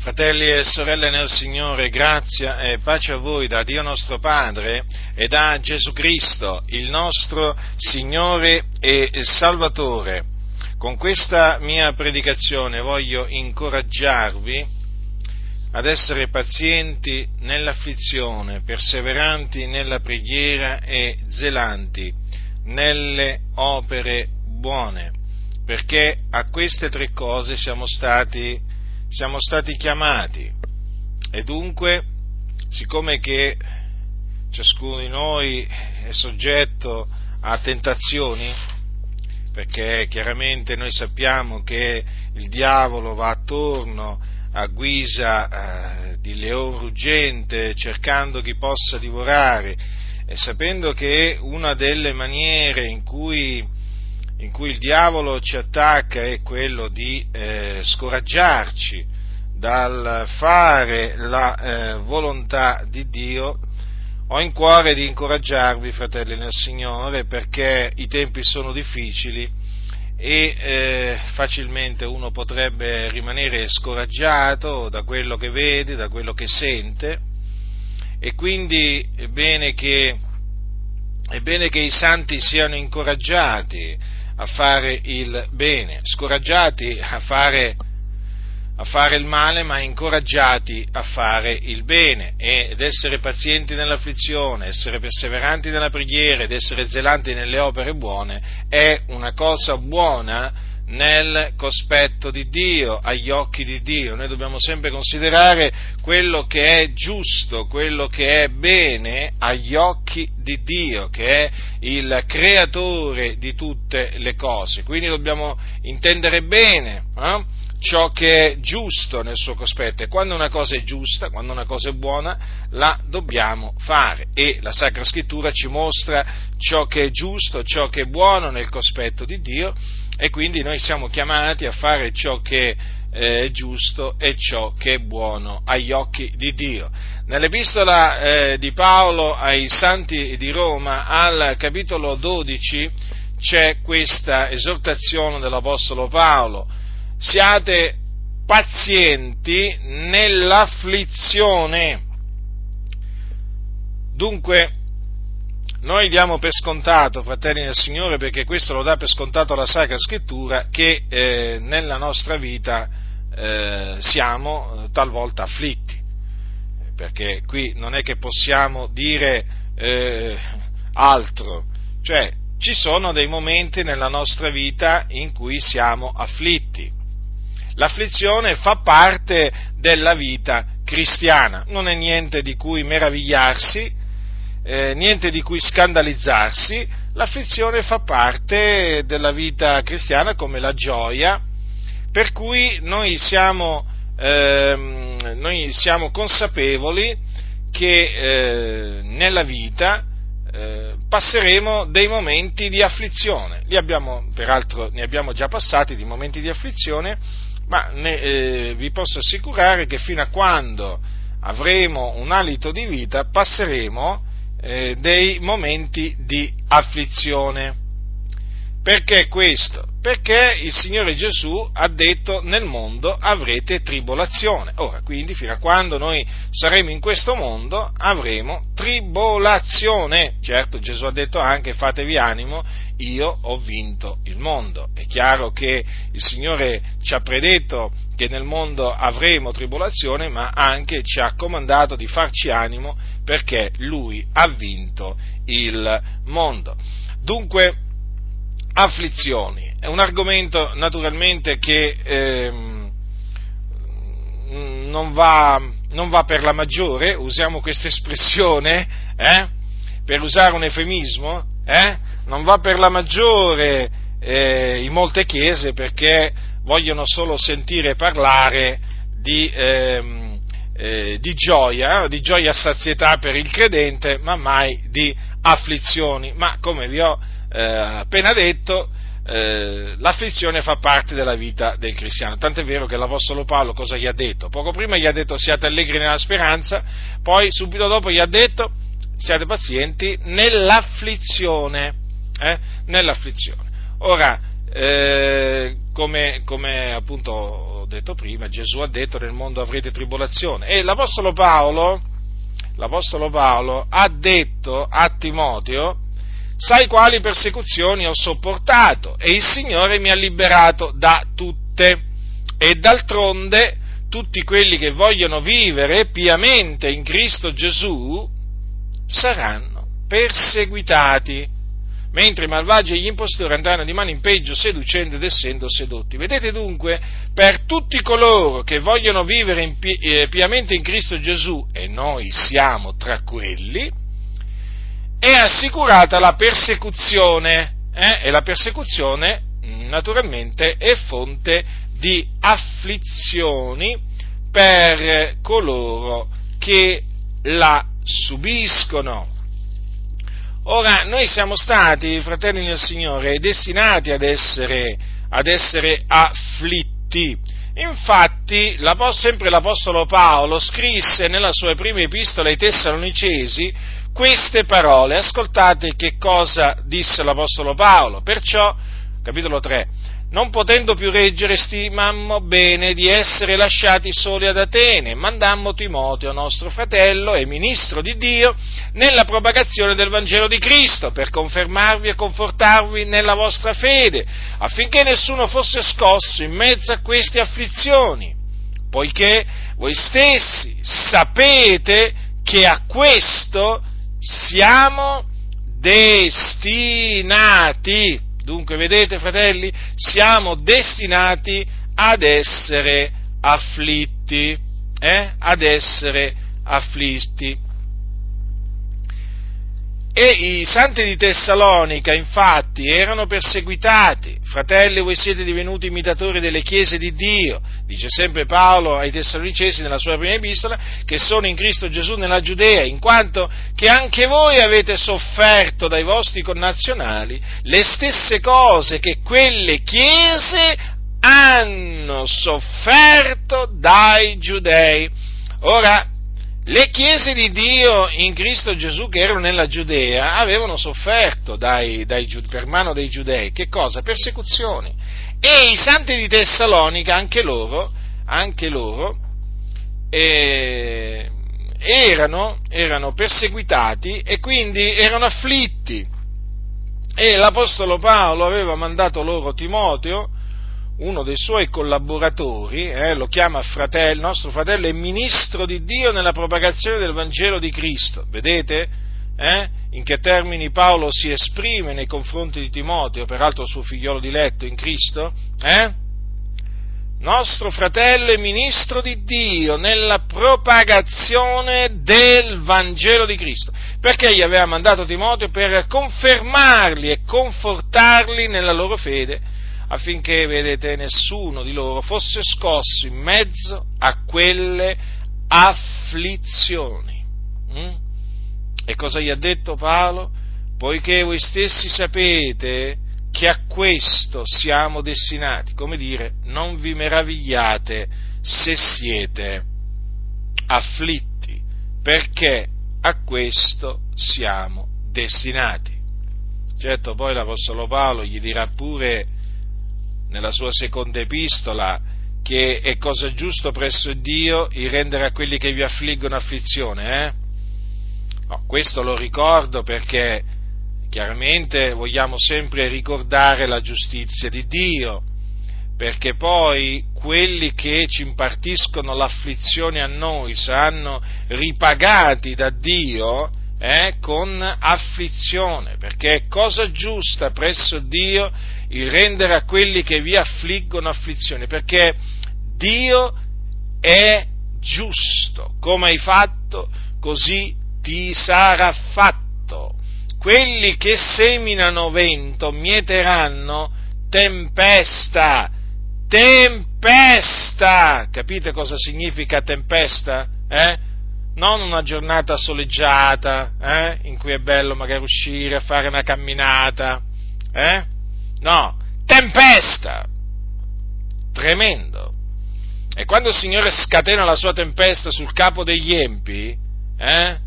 Fratelli e sorelle nel Signore, grazia e pace a voi da Dio nostro Padre e da Gesù Cristo, il nostro Signore e Salvatore. Con questa mia predicazione voglio incoraggiarvi ad essere pazienti nell'afflizione, perseveranti nella preghiera e zelanti nelle opere buone, perché a queste tre cose siamo stati siamo stati chiamati. E dunque, siccome che ciascuno di noi è soggetto a tentazioni, perché chiaramente noi sappiamo che il diavolo va attorno a guisa eh, di leone ruggente cercando chi possa divorare e sapendo che una delle maniere in cui in cui il diavolo ci attacca è quello di eh, scoraggiarci dal fare la eh, volontà di Dio, ho in cuore di incoraggiarvi, fratelli nel Signore, perché i tempi sono difficili e eh, facilmente uno potrebbe rimanere scoraggiato da quello che vede, da quello che sente. E quindi è bene che, è bene che i santi siano incoraggiati a fare il bene, scoraggiati a fare, a fare il male, ma incoraggiati a fare il bene. Ed essere pazienti nell'afflizione, essere perseveranti nella preghiera ed essere zelanti nelle opere buone è una cosa buona nel cospetto di Dio, agli occhi di Dio. Noi dobbiamo sempre considerare quello che è giusto, quello che è bene agli occhi di Dio, che è il creatore di tutte le cose. Quindi dobbiamo intendere bene eh, ciò che è giusto nel suo cospetto e quando una cosa è giusta, quando una cosa è buona, la dobbiamo fare e la Sacra Scrittura ci mostra ciò che è giusto, ciò che è buono nel cospetto di Dio e quindi noi siamo chiamati a fare ciò che eh, è giusto e ciò che è buono agli occhi di Dio. Nell'epistola eh, di Paolo ai santi di Roma, al capitolo 12, c'è questa esortazione dell'Apostolo Paolo. Siate pazienti nell'afflizione. Dunque, noi diamo per scontato, fratelli del Signore, perché questo lo dà per scontato la Sacra Scrittura, che eh, nella nostra vita eh, siamo eh, talvolta afflitti, perché qui non è che possiamo dire eh, altro, cioè ci sono dei momenti nella nostra vita in cui siamo afflitti. L'afflizione fa parte della vita cristiana, non è niente di cui meravigliarsi, eh, niente di cui scandalizzarsi, l'afflizione fa parte della vita cristiana come la gioia, per cui noi siamo, ehm, noi siamo consapevoli che eh, nella vita eh, passeremo dei momenti di afflizione, Li abbiamo, peraltro ne abbiamo già passati di momenti di afflizione, ma ne, eh, vi posso assicurare che fino a quando avremo un alito di vita passeremo eh, dei momenti di afflizione. Perché questo? Perché il Signore Gesù ha detto nel mondo avrete tribolazione. Ora, quindi, fino a quando noi saremo in questo mondo avremo tribolazione. Certo, Gesù ha detto anche fatevi animo, io ho vinto il mondo. È chiaro che il Signore ci ha predetto che nel mondo avremo tribolazione, ma anche ci ha comandato di farci animo perché Lui ha vinto il mondo. Dunque, afflizioni, è un argomento naturalmente che eh, non, va, non, va, per la maggiore, usiamo questa espressione, eh, per usare un eufemismo, eh, non va per la maggiore eh, in molte chiese perché vogliono solo sentire parlare di, ehm, eh, di gioia, di gioia a sazietà per il credente, ma mai di afflizioni. Ma come vi ho eh, appena detto, eh, l'afflizione fa parte della vita del cristiano. Tant'è vero che l'Apostolo Paolo cosa gli ha detto? Poco prima gli ha detto siate allegri nella speranza, poi subito dopo gli ha detto siate pazienti nell'afflizione. Eh? nell'afflizione. Ora, eh, come, come, appunto ho detto prima, Gesù ha detto nel mondo avrete tribolazione. E l'Apostolo Paolo, l'Apostolo Paolo ha detto a Timoteo, sai quali persecuzioni ho sopportato e il Signore mi ha liberato da tutte. E d'altronde tutti quelli che vogliono vivere piamente in Cristo Gesù saranno perseguitati mentre i malvagi e gli impostori andranno di mano in peggio seducendo ed essendo sedotti. Vedete dunque, per tutti coloro che vogliono vivere in pi- eh, piamente in Cristo Gesù, e noi siamo tra quelli, è assicurata la persecuzione, eh? e la persecuzione naturalmente è fonte di afflizioni per coloro che la subiscono. Ora, noi siamo stati, fratelli del Signore, destinati ad essere, ad essere afflitti. Infatti, sempre l'Apostolo Paolo scrisse nella sua prima epistola ai Tessalonicesi queste parole. Ascoltate che cosa disse l'Apostolo Paolo. Perciò, capitolo 3, non potendo più reggere, stimammo bene di essere lasciati soli ad Atene, mandammo Timoteo, nostro fratello e ministro di Dio, nella propagazione del Vangelo di Cristo, per confermarvi e confortarvi nella vostra fede, affinché nessuno fosse scosso in mezzo a queste afflizioni, poiché voi stessi sapete che a questo siamo destinati. Dunque, vedete, fratelli, siamo destinati ad essere afflitti, eh? ad essere afflitti. E i santi di Tessalonica, infatti, erano perseguitati. Fratelli, voi siete divenuti imitatori delle chiese di Dio, dice sempre Paolo ai Tessalonicesi nella sua prima epistola, che sono in Cristo Gesù nella Giudea, in quanto che anche voi avete sofferto dai vostri connazionali le stesse cose che quelle chiese hanno sofferto dai giudei. Ora, le chiese di Dio in Cristo Gesù che erano nella Giudea avevano sofferto dai, dai, per mano dei giudei, che cosa? Persecuzioni. E i santi di Tessalonica, anche loro, anche loro eh, erano, erano perseguitati e quindi erano afflitti. E l'Apostolo Paolo aveva mandato loro Timoteo, uno dei suoi collaboratori, eh, lo chiama fratello, nostro fratello è ministro di Dio nella propagazione del Vangelo di Cristo. Vedete eh, in che termini Paolo si esprime nei confronti di Timoteo, peraltro suo figliolo diletto in Cristo? Eh? Nostro fratello è ministro di Dio nella propagazione del Vangelo di Cristo, perché gli aveva mandato Timoteo per confermarli e confortarli nella loro fede affinché, vedete, nessuno di loro fosse scosso in mezzo a quelle afflizioni. Mm? E cosa gli ha detto Paolo? Poiché voi stessi sapete che a questo siamo destinati, come dire, non vi meravigliate se siete afflitti, perché a questo siamo destinati. Certo, poi l'Apostolo Paolo gli dirà pure nella sua seconda epistola che è cosa giusto presso Dio il rendere a quelli che vi affliggono afflizione. Eh? No, questo lo ricordo perché chiaramente vogliamo sempre ricordare la giustizia di Dio, perché poi quelli che ci impartiscono l'afflizione a noi saranno ripagati da Dio eh, con afflizione, perché è cosa giusta presso Dio il rendere a quelli che vi affliggono afflizione, perché Dio è giusto, come hai fatto, così ti sarà fatto. Quelli che seminano vento mieteranno tempesta, tempesta, capite cosa significa tempesta? Eh? Non una giornata soleggiata, eh? in cui è bello magari uscire a fare una camminata, eh? No, tempesta! Tremendo. E quando il Signore scatena la sua tempesta sul capo degli empi, eh,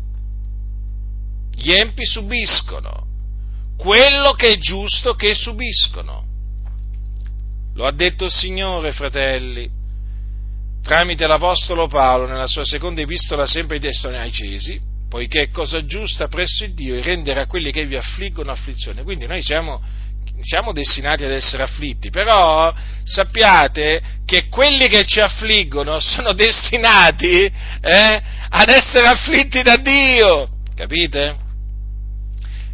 gli empi subiscono quello che è giusto che subiscono. Lo ha detto il Signore, fratelli, tramite l'Apostolo Paolo nella sua seconda epistola sempre ai Testoniacesi, poiché è cosa giusta presso il Dio rendere a quelli che vi affliggono afflizione. Quindi noi siamo, siamo destinati ad essere afflitti, però sappiate che quelli che ci affliggono sono destinati eh, ad essere afflitti da Dio, capite?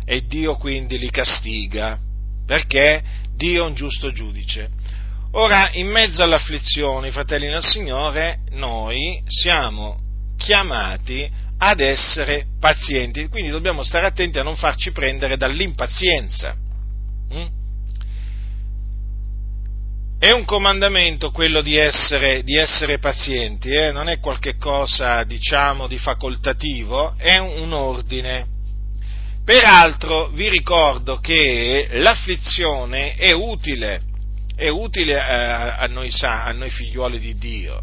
E Dio quindi li castiga, perché Dio è un giusto giudice. Ora, in mezzo all'afflizione, fratelli del Signore, noi siamo chiamati ad essere pazienti, quindi dobbiamo stare attenti a non farci prendere dall'impazienza. Mm? È un comandamento quello di essere, di essere pazienti, eh? non è qualcosa, diciamo, di facoltativo, è un, ordine. Peraltro vi ricordo che l'afflizione è utile è utile eh, a, noi, a noi figliuoli di Dio.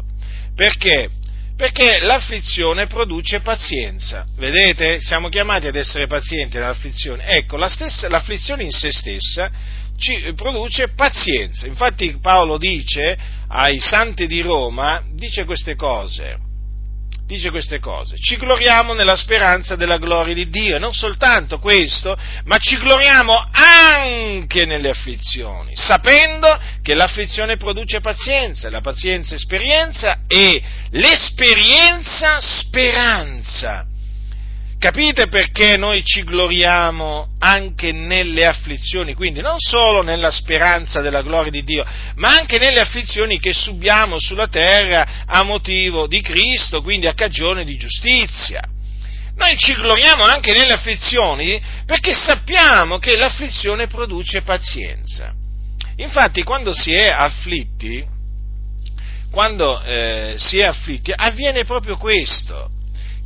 Perché? Perché l'afflizione produce pazienza. Vedete? Siamo chiamati ad essere pazienti nell'afflizione. Ecco, la stessa, l'afflizione in se stessa ci produce pazienza. Infatti Paolo dice ai santi di Roma, dice queste cose dice queste cose. Ci gloriamo nella speranza della gloria di Dio, e non soltanto questo, ma ci gloriamo anche nelle afflizioni, sapendo che l'afflizione produce pazienza, la pazienza esperienza e l'esperienza speranza. Capite perché noi ci gloriamo anche nelle afflizioni, quindi non solo nella speranza della gloria di Dio, ma anche nelle afflizioni che subiamo sulla terra a motivo di Cristo, quindi a cagione di giustizia. Noi ci gloriamo anche nelle afflizioni perché sappiamo che l'afflizione produce pazienza. Infatti quando si è afflitti, quando eh, si è afflitti, avviene proprio questo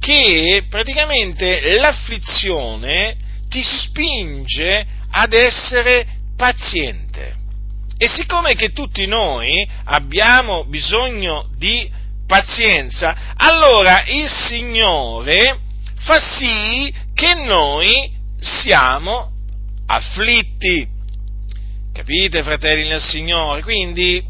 che praticamente l'afflizione ti spinge ad essere paziente. E siccome che tutti noi abbiamo bisogno di pazienza, allora il Signore fa sì che noi siamo afflitti. Capite, fratelli nel Signore? Quindi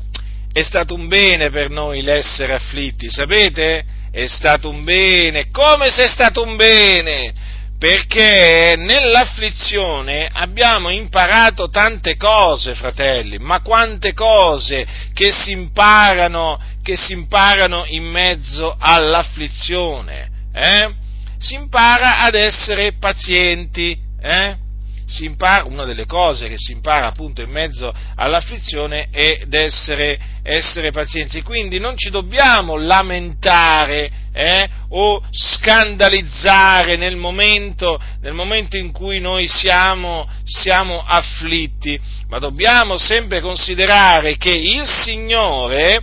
è stato un bene per noi l'essere afflitti, sapete? È stato un bene, come se è stato un bene, perché nell'afflizione abbiamo imparato tante cose, fratelli, ma quante cose che si imparano, che si imparano in mezzo all'afflizione, eh? Si impara ad essere pazienti, eh? Impara, una delle cose che si impara appunto in mezzo all'afflizione è essere, essere pazienti. Quindi non ci dobbiamo lamentare eh, o scandalizzare nel momento, nel momento, in cui noi siamo, siamo afflitti, ma dobbiamo sempre considerare che il Signore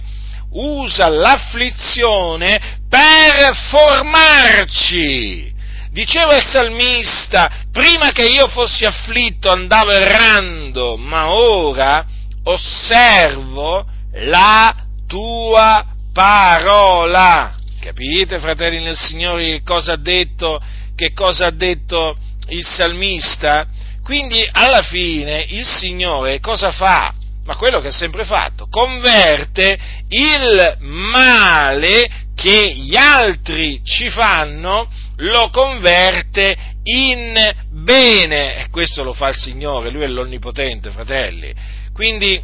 usa l'afflizione per formarci Diceva il salmista, prima che io fossi afflitto andavo errando, ma ora osservo la tua parola. Capite, fratelli nel Signore, che cosa ha detto, che cosa ha detto il salmista? Quindi alla fine il Signore cosa fa? Ma quello che ha sempre fatto, converte il male che gli altri ci fanno lo converte in bene. E questo lo fa il Signore, Lui è l'Onnipotente, fratelli. Quindi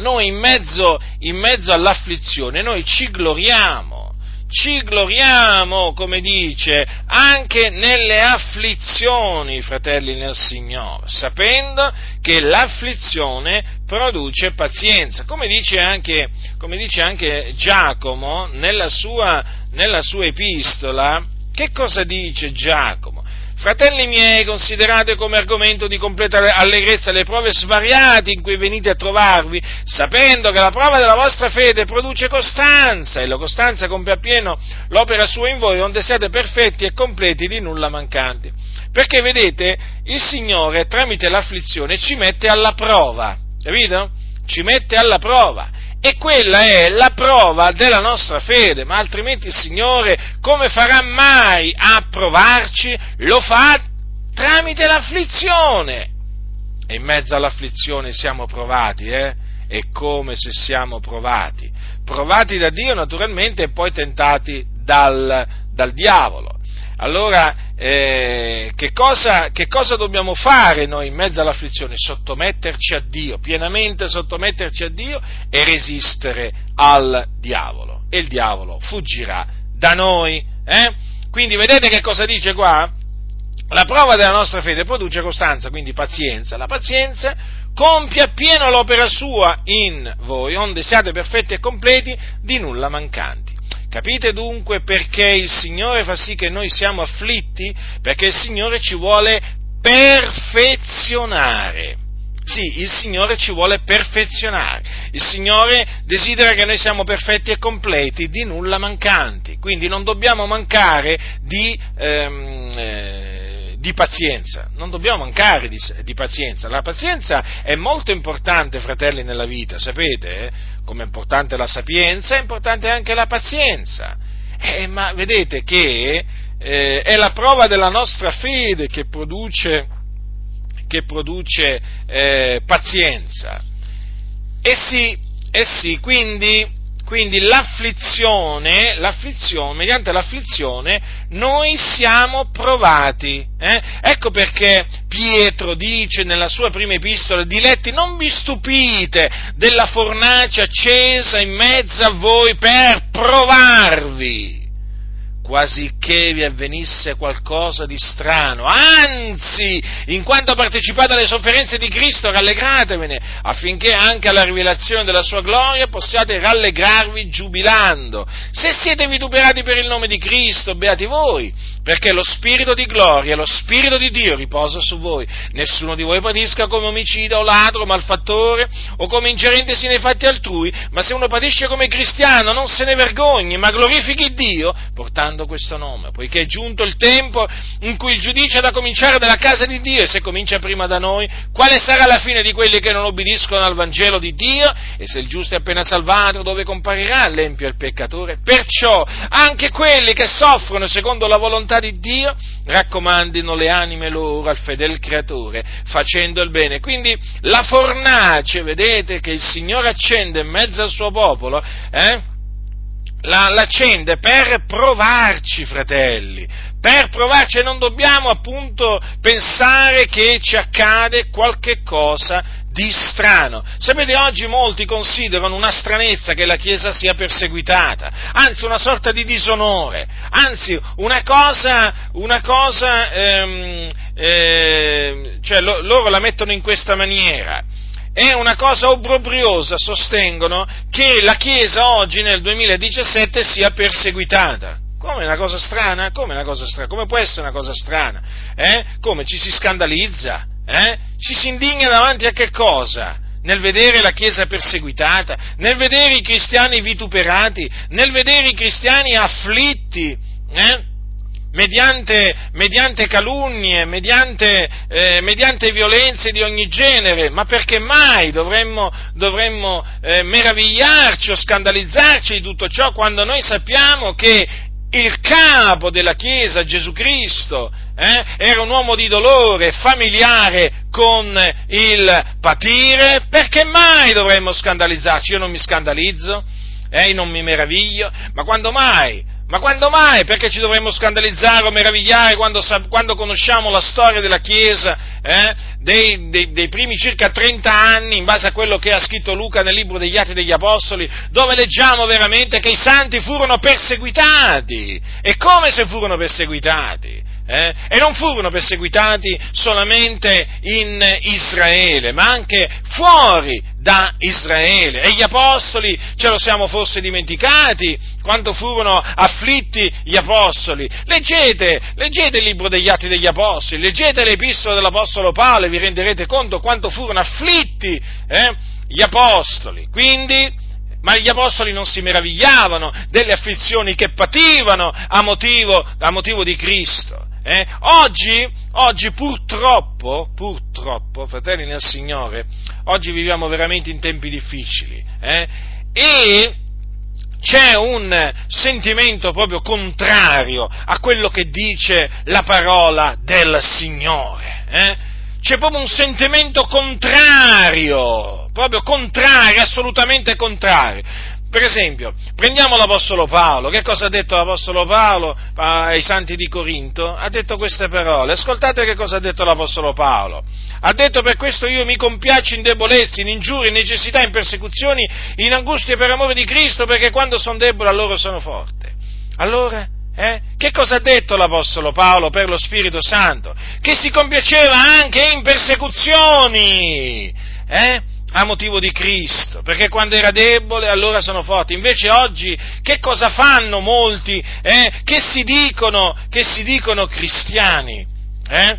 noi in mezzo, in mezzo all'afflizione, noi ci gloriamo ci gloriamo, come dice, anche nelle afflizioni, fratelli nel Signore, sapendo che l'afflizione produce pazienza, come dice anche, come dice anche Giacomo nella sua, nella sua epistola, che cosa dice Giacomo? Fratelli miei, considerate come argomento di completa allegrezza le prove svariate in cui venite a trovarvi, sapendo che la prova della vostra fede produce costanza, e la costanza compie appieno l'opera sua in voi, onde siate perfetti e completi di nulla mancanti. Perché vedete, il Signore tramite l'afflizione ci mette alla prova, capito? Ci mette alla prova e quella è la prova della nostra fede, ma altrimenti il Signore come farà mai a provarci? Lo fa tramite l'afflizione. E in mezzo all'afflizione siamo provati, eh? è come se siamo provati. Provati da Dio naturalmente e poi tentati dal, dal diavolo. Allora, eh, che, cosa, che, cosa, dobbiamo fare noi in mezzo all'afflizione? Sottometterci a Dio, pienamente sottometterci a Dio e resistere al diavolo. E il diavolo fuggirà da noi. Eh? Quindi vedete che cosa dice qua? La prova della nostra fede produce costanza, quindi pazienza. La pazienza compie appieno l'opera sua in voi, onde siate perfetti e completi, di nulla mancanti. Capite dunque perché il Signore fa sì che noi siamo afflitti? Perché il Signore ci vuole perfezionare. Sì, il Signore ci vuole perfezionare. Il Signore desidera che noi siamo perfetti e completi, di nulla mancanti. Quindi non dobbiamo mancare di, ehm, eh, di pazienza. Non dobbiamo mancare di, di, pazienza. La pazienza è molto importante, fratelli, nella vita, sapete? Eh? Come è importante la sapienza, è importante anche la pazienza. Eh, ma vedete che eh, è la prova della nostra fede che produce che produce eh, pazienza. E sì, e sì quindi, quindi l'afflizione, l'afflizione, mediante l'afflizione noi siamo provati. Eh? Ecco perché Pietro dice nella sua prima epistola, diletti, non vi stupite della fornace accesa in mezzo a voi per provarvi quasi che vi avvenisse qualcosa di strano. Anzi, in quanto partecipate alle sofferenze di Cristo, rallegratevene, affinché anche alla rivelazione della sua gloria possiate rallegrarvi giubilando. Se siete vituperati per il nome di Cristo, beati voi, perché lo Spirito di gloria, lo Spirito di Dio riposa su voi. Nessuno di voi patisca come omicida o ladro, malfattore o come ingerentesi nei fatti altrui, ma se uno patisce come cristiano non se ne vergogni, ma glorifichi Dio, portando usando questo nome, poiché è giunto il tempo in cui il giudizio è da cominciare dalla casa di Dio e se comincia prima da noi, quale sarà la fine di quelli che non obbediscono al Vangelo di Dio? E se il giusto è appena salvato, dove comparirà l'empio e il peccatore? Perciò anche quelli che soffrono secondo la volontà di Dio raccomandino le anime loro al fedel creatore, facendo il bene. Quindi la fornace, vedete, che il Signore accende in mezzo al suo popolo, eh? La, l'accende per provarci, fratelli, per provarci e non dobbiamo appunto pensare che ci accade qualche cosa di strano. Sapete, oggi molti considerano una stranezza che la Chiesa sia perseguitata, anzi una sorta di disonore, anzi una cosa, una cosa ehm, eh, cioè lo, loro la mettono in questa maniera è una cosa obbrobriosa, sostengono che la Chiesa oggi nel 2017 sia perseguitata. Come una cosa strana? Come una cosa strana? Come può essere una cosa strana? Eh? Come ci si scandalizza? Eh? Ci si indigna davanti a che cosa? Nel vedere la Chiesa perseguitata, nel vedere i cristiani vituperati, nel vedere i cristiani afflitti, eh? Mediante, mediante calunnie, mediante, eh, mediante, violenze di ogni genere, ma perché mai dovremmo, dovremmo eh, meravigliarci o scandalizzarci di tutto ciò quando noi sappiamo che il capo della Chiesa, Gesù Cristo, eh, era un uomo di dolore, familiare con il patire, perché mai dovremmo scandalizzarci? Io non mi scandalizzo, eh, non mi meraviglio, ma quando mai ma quando mai? Perché ci dovremmo scandalizzare o meravigliare quando, quando conosciamo la storia della Chiesa eh, dei, dei, dei, primi circa 30 anni, in base a quello che ha scritto Luca nel libro degli Atti degli Apostoli, dove leggiamo veramente che i santi furono perseguitati. E come se furono perseguitati? Eh? e non furono perseguitati solamente in Israele, ma anche fuori da Israele. E gli apostoli ce lo siamo forse dimenticati quando furono afflitti gli apostoli. Leggete, leggete il libro degli Atti degli Apostoli, leggete l'epistola dell'Apostolo Paolo e vi renderete conto quanto furono afflitti eh, gli apostoli. Quindi, ma gli apostoli non si meravigliavano delle afflizioni che pativano a motivo, a motivo di Cristo. Eh? Oggi, oggi purtroppo, purtroppo, fratelli nel Signore, oggi viviamo veramente in tempi difficili eh? e c'è un sentimento proprio contrario a quello che dice la parola del Signore. Eh? c'è proprio un sentimento contrario, proprio contrario, assolutamente contrario. Per esempio, prendiamo l'Apostolo Paolo, che cosa ha detto l'Apostolo Paolo ai santi di Corinto? Ha detto queste parole, ascoltate che cosa ha detto l'Apostolo Paolo. Ha detto per questo io mi compiaccio in debolezze, in ingiurie, in necessità, in persecuzioni, in angustie per amore di Cristo, perché quando sono debole allora sono forte. Allora, eh? Che cosa ha detto l'Apostolo Paolo per lo Spirito Santo? Che si compiaceva anche in persecuzioni, eh? A motivo di Cristo, perché quando era debole allora sono forti. Invece oggi che cosa fanno molti eh? che, si dicono, che si dicono cristiani? Eh?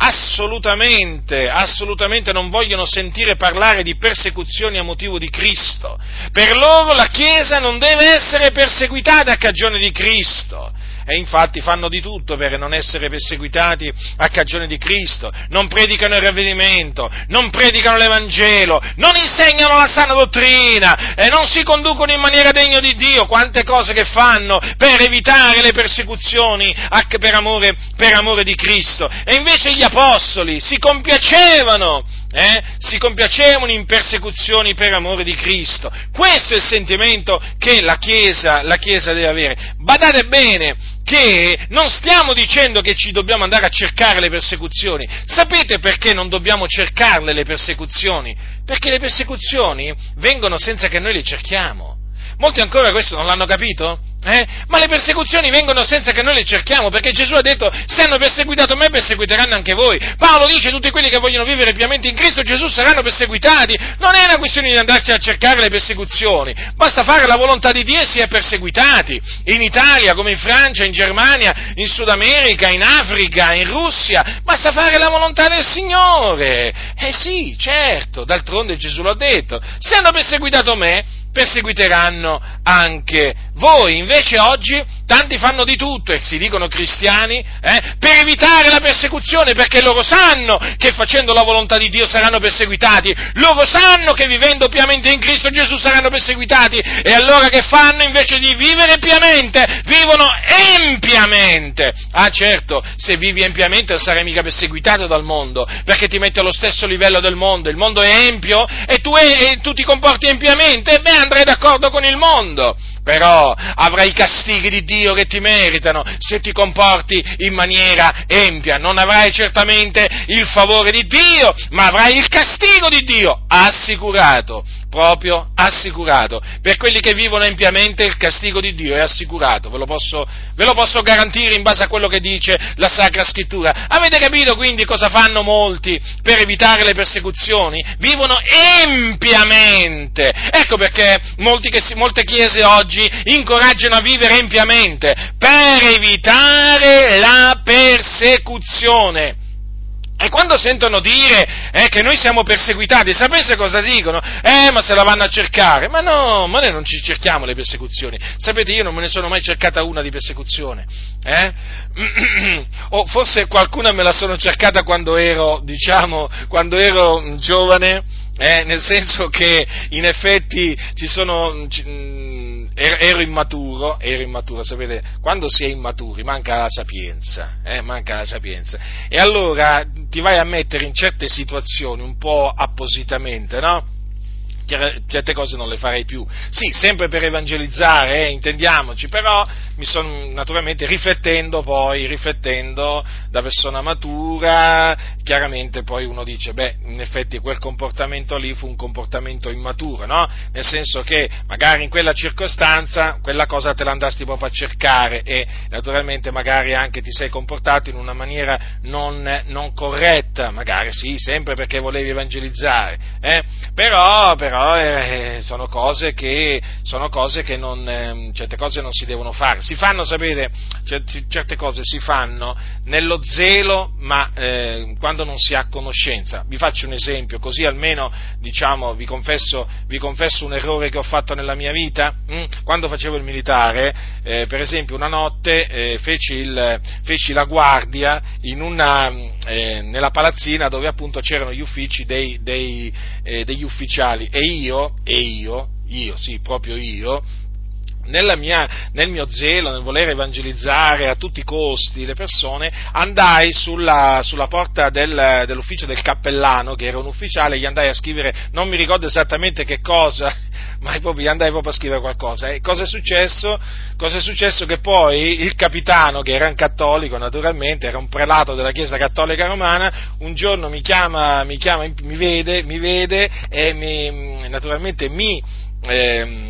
Assolutamente, assolutamente non vogliono sentire parlare di persecuzioni a motivo di Cristo. Per loro la Chiesa non deve essere perseguitata a cagione di Cristo e infatti fanno di tutto per non essere perseguitati a cagione di Cristo, non predicano il ravvedimento, non predicano l'Evangelo, non insegnano la sana dottrina e non si conducono in maniera degna di Dio, quante cose che fanno per evitare le persecuzioni per amore, per amore di Cristo. E invece gli apostoli si compiacevano eh, si compiacevano in persecuzioni per amore di Cristo. Questo è il sentimento che la Chiesa, la Chiesa deve avere. Badate bene che non stiamo dicendo che ci dobbiamo andare a cercare le persecuzioni. Sapete perché non dobbiamo cercarle le persecuzioni? Perché le persecuzioni vengono senza che noi le cerchiamo. Molti ancora questo non l'hanno capito? Eh? Ma le persecuzioni vengono senza che noi le cerchiamo, perché Gesù ha detto, se hanno perseguitato me, perseguiteranno anche voi. Paolo dice, tutti quelli che vogliono vivere piamente in Cristo Gesù saranno perseguitati. Non è una questione di andarsi a cercare le persecuzioni, basta fare la volontà di Dio e si è perseguitati. In Italia, come in Francia, in Germania, in Sud America, in Africa, in Russia, basta fare la volontà del Signore. Eh sì, certo, d'altronde Gesù l'ha detto, se hanno perseguitato me, perseguiteranno anche voi. Invece oggi tanti fanno di tutto e si dicono cristiani eh, per evitare la persecuzione perché loro sanno che facendo la volontà di Dio saranno perseguitati, loro sanno che vivendo piamente in Cristo Gesù saranno perseguitati e allora che fanno invece di vivere piamente? Vivono empiamente. Ah certo, se vivi empiamente non sarai mica perseguitato dal mondo perché ti metti allo stesso livello del mondo, il mondo è empio e tu, è, e tu ti comporti empiamente, e beh andrai d'accordo con il mondo però avrai i castighi di Dio che ti meritano se ti comporti in maniera empia, non avrai certamente il favore di Dio, ma avrai il castigo di Dio, assicurato proprio assicurato. Per quelli che vivono empiamente il castigo di Dio è assicurato, ve lo, posso, ve lo posso garantire in base a quello che dice la Sacra Scrittura. Avete capito quindi cosa fanno molti per evitare le persecuzioni? Vivono empiamente. Ecco perché si, molte chiese oggi incoraggiano a vivere empiamente per evitare la persecuzione. E quando sentono dire eh, che noi siamo perseguitati, sapete cosa dicono? Eh, ma se la vanno a cercare. Ma no, ma noi non ci cerchiamo le persecuzioni. Sapete, io non me ne sono mai cercata una di persecuzione. Eh? o forse qualcuna me la sono cercata quando ero, diciamo, quando ero giovane, eh, nel senso che in effetti ci sono... Ci, ero immaturo, ero immaturo, sapete, quando si è immaturi manca la sapienza, eh, manca la sapienza. E allora ti vai a mettere in certe situazioni un po' appositamente, no? Certe cose non le farei più. Sì, sempre per evangelizzare, eh, intendiamoci, però mi sono naturalmente riflettendo poi, riflettendo da persona matura, chiaramente poi uno dice, beh, in effetti quel comportamento lì fu un comportamento immaturo, no? Nel senso che magari in quella circostanza quella cosa te l'andasti proprio a cercare e naturalmente magari anche ti sei comportato in una maniera non, non corretta, magari sì, sempre perché volevi evangelizzare, eh? però, però eh, sono cose che, sono cose che non, eh, certe cose non si devono fare si fanno, sapete, certe cose si fanno nello zelo, ma eh, quando non si ha conoscenza. Vi faccio un esempio, così almeno diciamo, vi, confesso, vi confesso un errore che ho fatto nella mia vita. Mm? Quando facevo il militare, eh, per esempio, una notte eh, feci, il, feci, la guardia una, eh, nella palazzina dove appunto c'erano gli uffici dei, dei, eh, degli ufficiali e io, e io, io, sì, proprio io, mia, nel mio zelo, nel voler evangelizzare a tutti i costi le persone, andai sulla, sulla porta del, dell'ufficio del cappellano, che era un ufficiale, gli andai a scrivere, non mi ricordo esattamente che cosa, ma proprio, andai proprio a scrivere qualcosa. E cosa è successo? Cosa è successo? Che poi il capitano, che era un cattolico naturalmente, era un prelato della Chiesa Cattolica Romana, un giorno mi chiama, mi, chiama, mi, vede, mi vede e mi, naturalmente mi... Eh,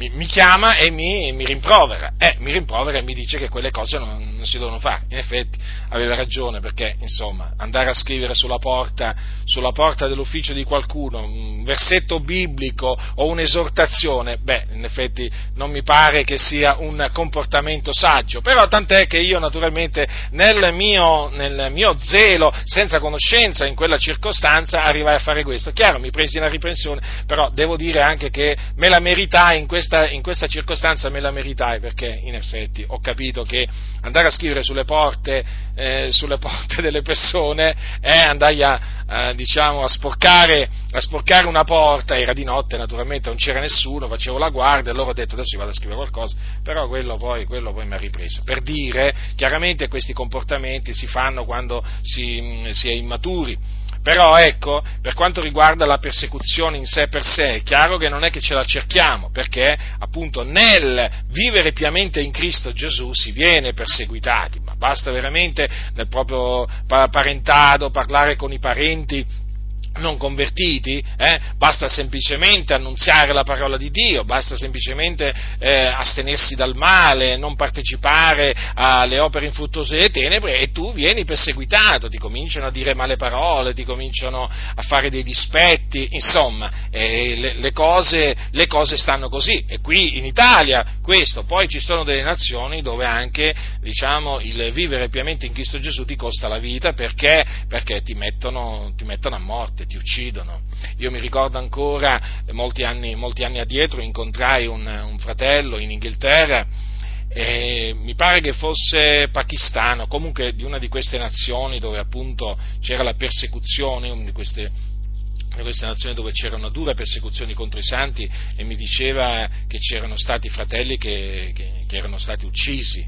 mi, mi chiama e mi, mi, rimprovera, eh, mi rimprovera e mi dice che quelle cose non, non, si devono fare. In effetti aveva ragione perché, insomma, andare a scrivere sulla porta, sulla porta dell'ufficio di qualcuno un versetto biblico o un'esortazione, beh, in effetti non mi pare che sia un comportamento saggio, però tant'è che io naturalmente nel mio, nel mio zelo, senza conoscenza in quella circostanza, arrivai a fare questo. Chiaro, mi presi una riprensione, però devo dire anche che me la meritai in questa questa, in questa circostanza me la meritai perché in effetti ho capito che andare a scrivere sulle porte, eh, sulle porte delle persone e eh, andai a, a, diciamo, a, sporcare, a, sporcare, una porta, era di notte naturalmente, non c'era nessuno, facevo la guardia e loro ho detto adesso vado a scrivere qualcosa, però quello poi, quello poi mi ha ripreso. Per dire, chiaramente questi comportamenti si fanno quando si, si è immaturi però ecco, per quanto riguarda la persecuzione in sé per sé, è chiaro che non è che ce la cerchiamo, perché appunto nel vivere piamente in Cristo Gesù si viene perseguitati, ma basta veramente nel proprio parentato parlare con i parenti non convertiti, eh? basta semplicemente annunziare la parola di Dio, basta semplicemente eh, astenersi dal male, non partecipare alle opere infruttuose delle tenebre e tu vieni perseguitato, ti cominciano a dire male parole, ti cominciano a fare dei dispetti, insomma, eh, le, le, cose, le, cose, stanno così. E qui in Italia questo, poi ci sono delle nazioni dove anche diciamo, il vivere piamente in Cristo Gesù ti costa la vita perché, perché ti, mettono, ti mettono a morte ti uccidono. Io mi ricordo ancora, molti anni, molti anni addietro, incontrai un, un fratello in Inghilterra, e mi pare che fosse pakistano, comunque di una di queste nazioni dove appunto c'era la persecuzione, una di queste, di queste nazioni dove c'era una dura persecuzione contro i santi e mi diceva che c'erano stati fratelli che, che, che erano stati uccisi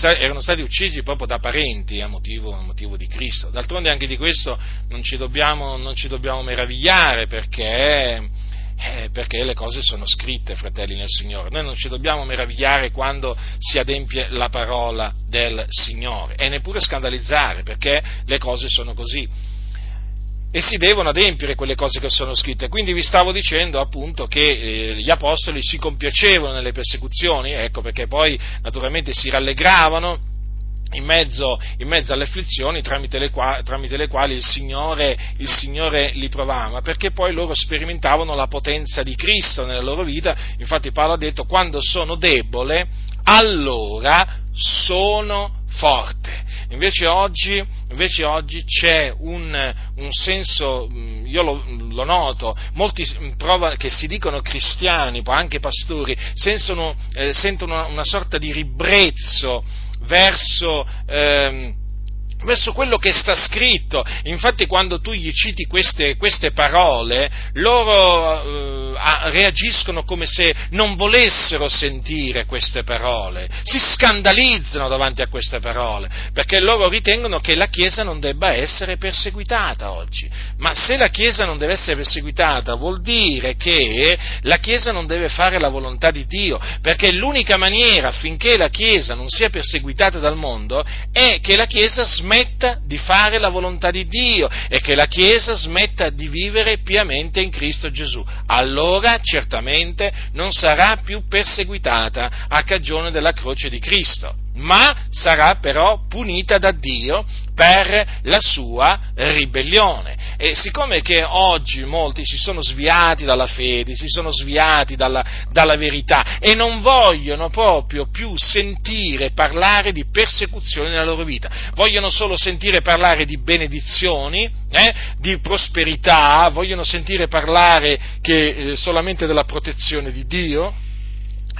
erano stati uccisi proprio da parenti a motivo, a motivo di Cristo. D'altronde anche di questo non ci dobbiamo, non ci dobbiamo meravigliare perché, eh, perché le cose sono scritte, fratelli nel Signore. Noi non ci dobbiamo meravigliare quando si adempie la parola del Signore e neppure scandalizzare perché le cose sono così e si devono adempiere quelle cose che sono scritte. Quindi vi stavo dicendo appunto che eh, gli apostoli si compiacevano nelle persecuzioni, ecco perché poi naturalmente si rallegravano. In mezzo, in mezzo alle afflizioni tramite le, qua, tramite le quali il Signore, il Signore, li provava, perché poi loro sperimentavano la potenza di Cristo nella loro vita. Infatti Paolo ha detto quando sono debole, allora sono forte. Invece oggi, invece oggi c'è un, un, senso, mm, io lo, lo, noto, molti prova, che si dicono cristiani, anche pastori, sentono, eh, sentono una, sorta di ribrezzo verso... Eh, verso quello che sta scritto. Infatti quando tu gli citi queste, queste parole, loro eh, reagiscono come se non volessero sentire queste parole, si scandalizzano davanti a queste parole, perché loro ritengono che la Chiesa non debba essere perseguitata oggi. Ma se la Chiesa non deve essere perseguitata vuol dire che la Chiesa non deve fare la volontà di Dio, perché l'unica maniera affinché la Chiesa non sia perseguitata dal mondo è che la Chiesa smetta di fare la volontà di Dio e che la Chiesa smetta di vivere piamente in Cristo Gesù. Allora certamente non sarà più perseguitata a cagione della croce di Cristo ma sarà però punita da Dio per la sua ribellione. E siccome che oggi molti si sono sviati dalla fede, si sono sviati dalla, dalla verità e non vogliono proprio più sentire parlare di persecuzioni nella loro vita, vogliono solo sentire parlare di benedizioni, eh, di prosperità, vogliono sentire parlare che, eh, solamente della protezione di Dio,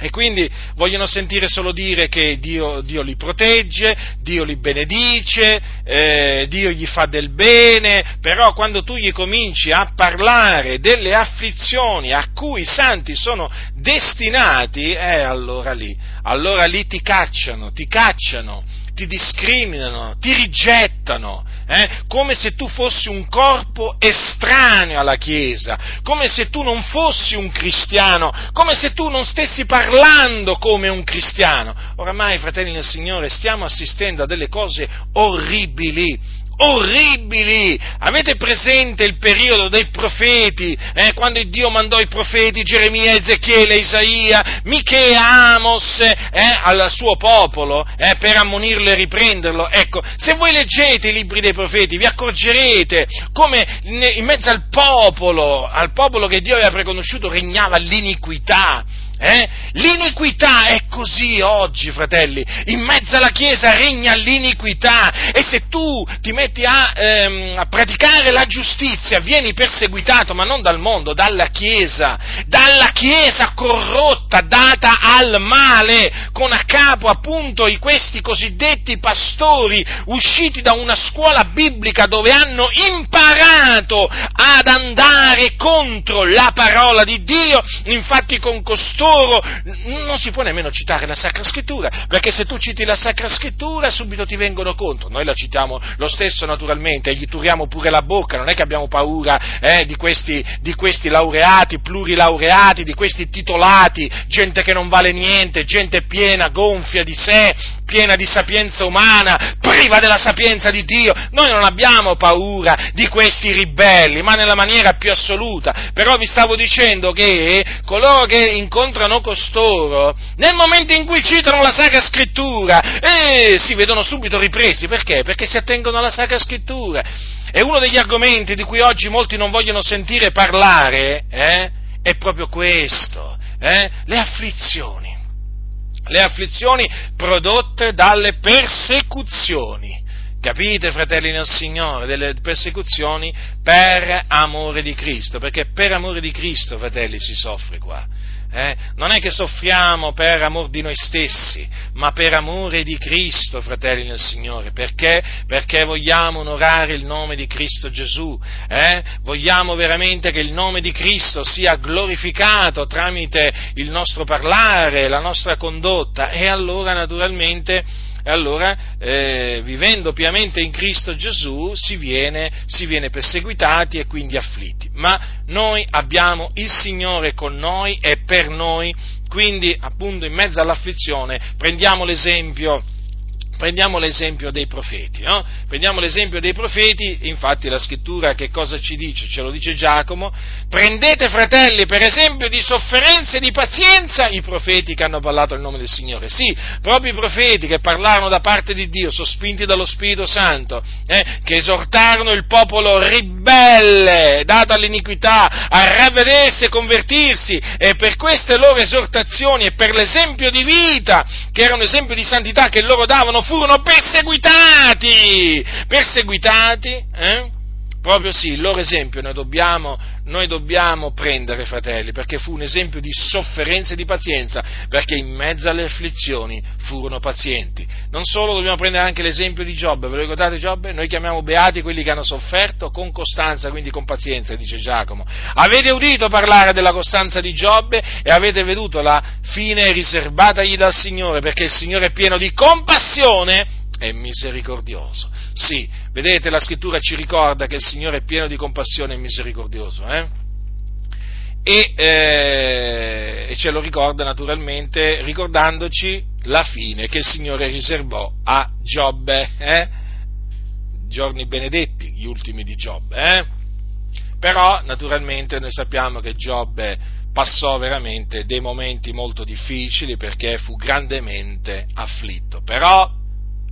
E quindi vogliono sentire solo dire che Dio, Dio li protegge, Dio li benedice, eh, Dio gli fa del bene, però quando tu gli cominci a parlare delle afflizioni a cui i santi sono destinati, eh, allora lì, allora lì ti cacciano, ti cacciano, ti discriminano, ti rigettano, eh? come se tu fossi un corpo estraneo alla Chiesa, come se tu non fossi un cristiano, come se tu non stessi parlando come un cristiano. Oramai, fratelli del Signore, stiamo assistendo a delle cose orribili, orribili. Avete presente il periodo dei profeti, eh, quando Dio mandò i profeti Geremia, Ezechiele, Isaia, Michea, Amos eh, al suo popolo eh, per ammonirlo e riprenderlo? Ecco, se voi leggete i libri dei profeti vi accorgerete come in mezzo al popolo, al popolo che Dio aveva preconosciuto, regnava l'iniquità eh? L'iniquità è così oggi, fratelli. In mezzo alla Chiesa regna l'iniquità e se tu ti metti a, ehm, a, praticare la giustizia vieni perseguitato, ma non dal mondo, dalla Chiesa, dalla Chiesa corrotta, data al male, con a capo appunto questi cosiddetti pastori usciti da una scuola biblica dove hanno imparato ad andare contro la parola di Dio, infatti con costoro non si può nemmeno citare la Sacra Scrittura, perché se tu citi la Sacra Scrittura subito ti vengono contro. Noi la citiamo lo stesso naturalmente e gli turiamo pure la bocca, non è che abbiamo paura eh, di, questi, di questi laureati, plurilaureati, di questi titolati, gente che non vale niente, gente piena, gonfia di sé, piena di sapienza umana, priva della sapienza di Dio. Noi non abbiamo paura di questi ribelli, ma nella maniera più assoluta. Però vi stavo dicendo che coloro che incontrano costoro, nel momento in cui citano la Sacra Scrittura, eh, si vedono subito ripresi. Perché? Perché si attengono alla Sacra Scrittura. E uno degli argomenti di cui oggi molti non vogliono sentire parlare eh, è proprio questo, eh, le afflizioni le afflizioni prodotte dalle persecuzioni. Capite, fratelli nel Signore, delle persecuzioni per amore di Cristo, perché per amore di Cristo, fratelli, si soffre qua. Eh? Non è che soffriamo per amor di noi stessi, ma per amore di Cristo, fratelli nel Signore. Perché? Perché vogliamo onorare il nome di Cristo Gesù. Eh? Vogliamo veramente che il nome di Cristo sia glorificato tramite il nostro parlare, la nostra condotta. E allora, naturalmente, e allora, eh, vivendo piamente in Cristo Gesù, si viene, si viene perseguitati e quindi afflitti. Ma noi abbiamo il Signore con noi e per noi, quindi appunto in mezzo all'afflizione prendiamo l'esempio Prendiamo l'esempio dei profeti, no? Prendiamo l'esempio dei profeti, infatti la scrittura che cosa ci dice? Ce lo dice Giacomo, prendete fratelli per esempio di sofferenza e di pazienza i profeti che hanno parlato il nome del Signore, sì, proprio i profeti che parlarono da parte di Dio, sospinti dallo Spirito Santo, eh, che esortarono il popolo ribelle, dato all'iniquità, a ravvedersi e convertirsi, e per queste loro esortazioni e per l'esempio di vita, che era un esempio di santità che loro davano, furono perseguitati, perseguitati, eh? Proprio sì, il loro esempio noi dobbiamo, noi dobbiamo, prendere, fratelli, perché fu un esempio di sofferenza e di pazienza, perché in mezzo alle afflizioni furono pazienti. Non solo, dobbiamo prendere anche l'esempio di Giobbe, ve lo ricordate Giobbe? Noi chiamiamo beati quelli che hanno sofferto con costanza, quindi con pazienza, dice Giacomo. Avete udito parlare della costanza di Giobbe e avete veduto la fine riservatagli dal Signore, perché il Signore è pieno di compassione è misericordioso. Sì, vedete, la scrittura ci ricorda che il Signore è pieno di compassione e misericordioso, eh? E, eh, e, ce lo ricorda naturalmente ricordandoci la fine che il Signore riservò a Giobbe, eh? giorni benedetti, gli ultimi di Giobbe. Eh? Però naturalmente noi sappiamo che Giobbe passò veramente dei momenti molto difficili perché fu grandemente afflitto. Però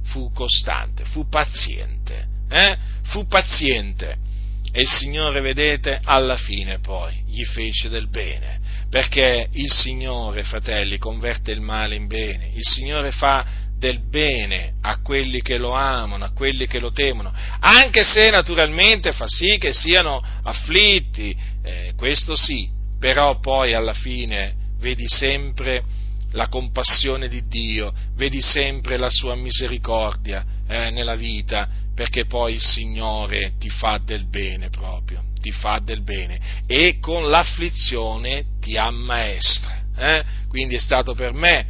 fu costante, fu paziente, eh? fu paziente. E il Signore, vedete, alla fine poi gli fece del bene, perché il Signore, fratelli, converte il male in bene, il Signore fa del bene a quelli che lo amano, a quelli che lo temono, anche se naturalmente fa sì che siano afflitti, eh, questo sì, però poi alla fine vedi sempre la compassione di Dio, vedi sempre la sua misericordia eh, nella vita, perché poi il Signore ti fa del bene proprio, ti fa del bene e con l'afflizione ti ammaestra. Eh? Quindi è stato per me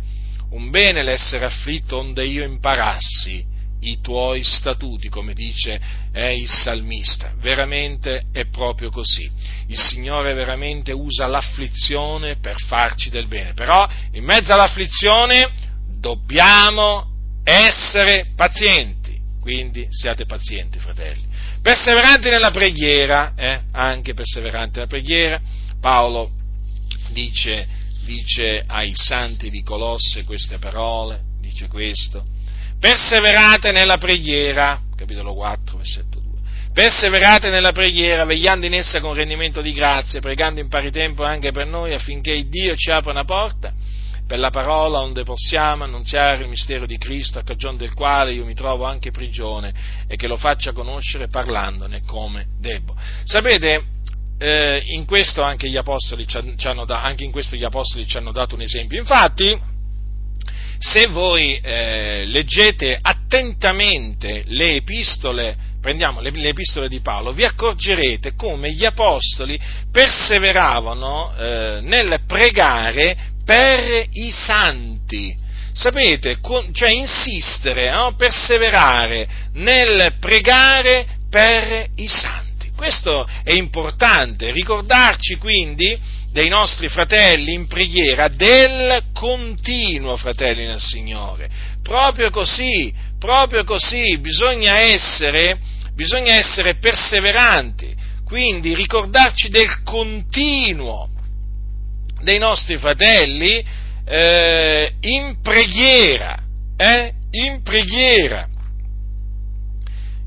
un bene l'essere afflitto onde io imparassi i tuoi statuti, come dice eh, il salmista. Veramente è proprio così. Il Signore veramente usa l'afflizione per farci del bene. Però in mezzo all'afflizione dobbiamo essere pazienti. Quindi siate pazienti, fratelli. Perseveranti nella preghiera, eh, anche perseveranti nella preghiera. Paolo dice, dice ai santi di Colosse queste parole, dice questo perseverate nella preghiera, capitolo 4, versetto 2. Perseverate nella preghiera, vegliando in essa con rendimento di grazie, pregando in pari tempo anche per noi affinché Dio ci apra una porta per la parola onde possiamo annunziare il mistero di Cristo, a cagione del quale io mi trovo anche prigione e che lo faccia conoscere parlandone come debbo. Sapete, eh, in questo anche gli apostoli anche in questo gli apostoli ci hanno dato un esempio. Infatti, se voi eh, leggete attentamente le epistole, prendiamo le, le, epistole di Paolo, vi accorgerete come gli apostoli perseveravano eh, nel pregare per i santi. Sapete, con, cioè insistere, no? perseverare nel pregare per i santi. Questo è importante, ricordarci quindi dei nostri fratelli in preghiera del continuo, fratelli nel Signore. Proprio così, proprio così, bisogna essere, bisogna essere perseveranti, quindi ricordarci del continuo dei nostri fratelli eh, in preghiera, eh, in preghiera.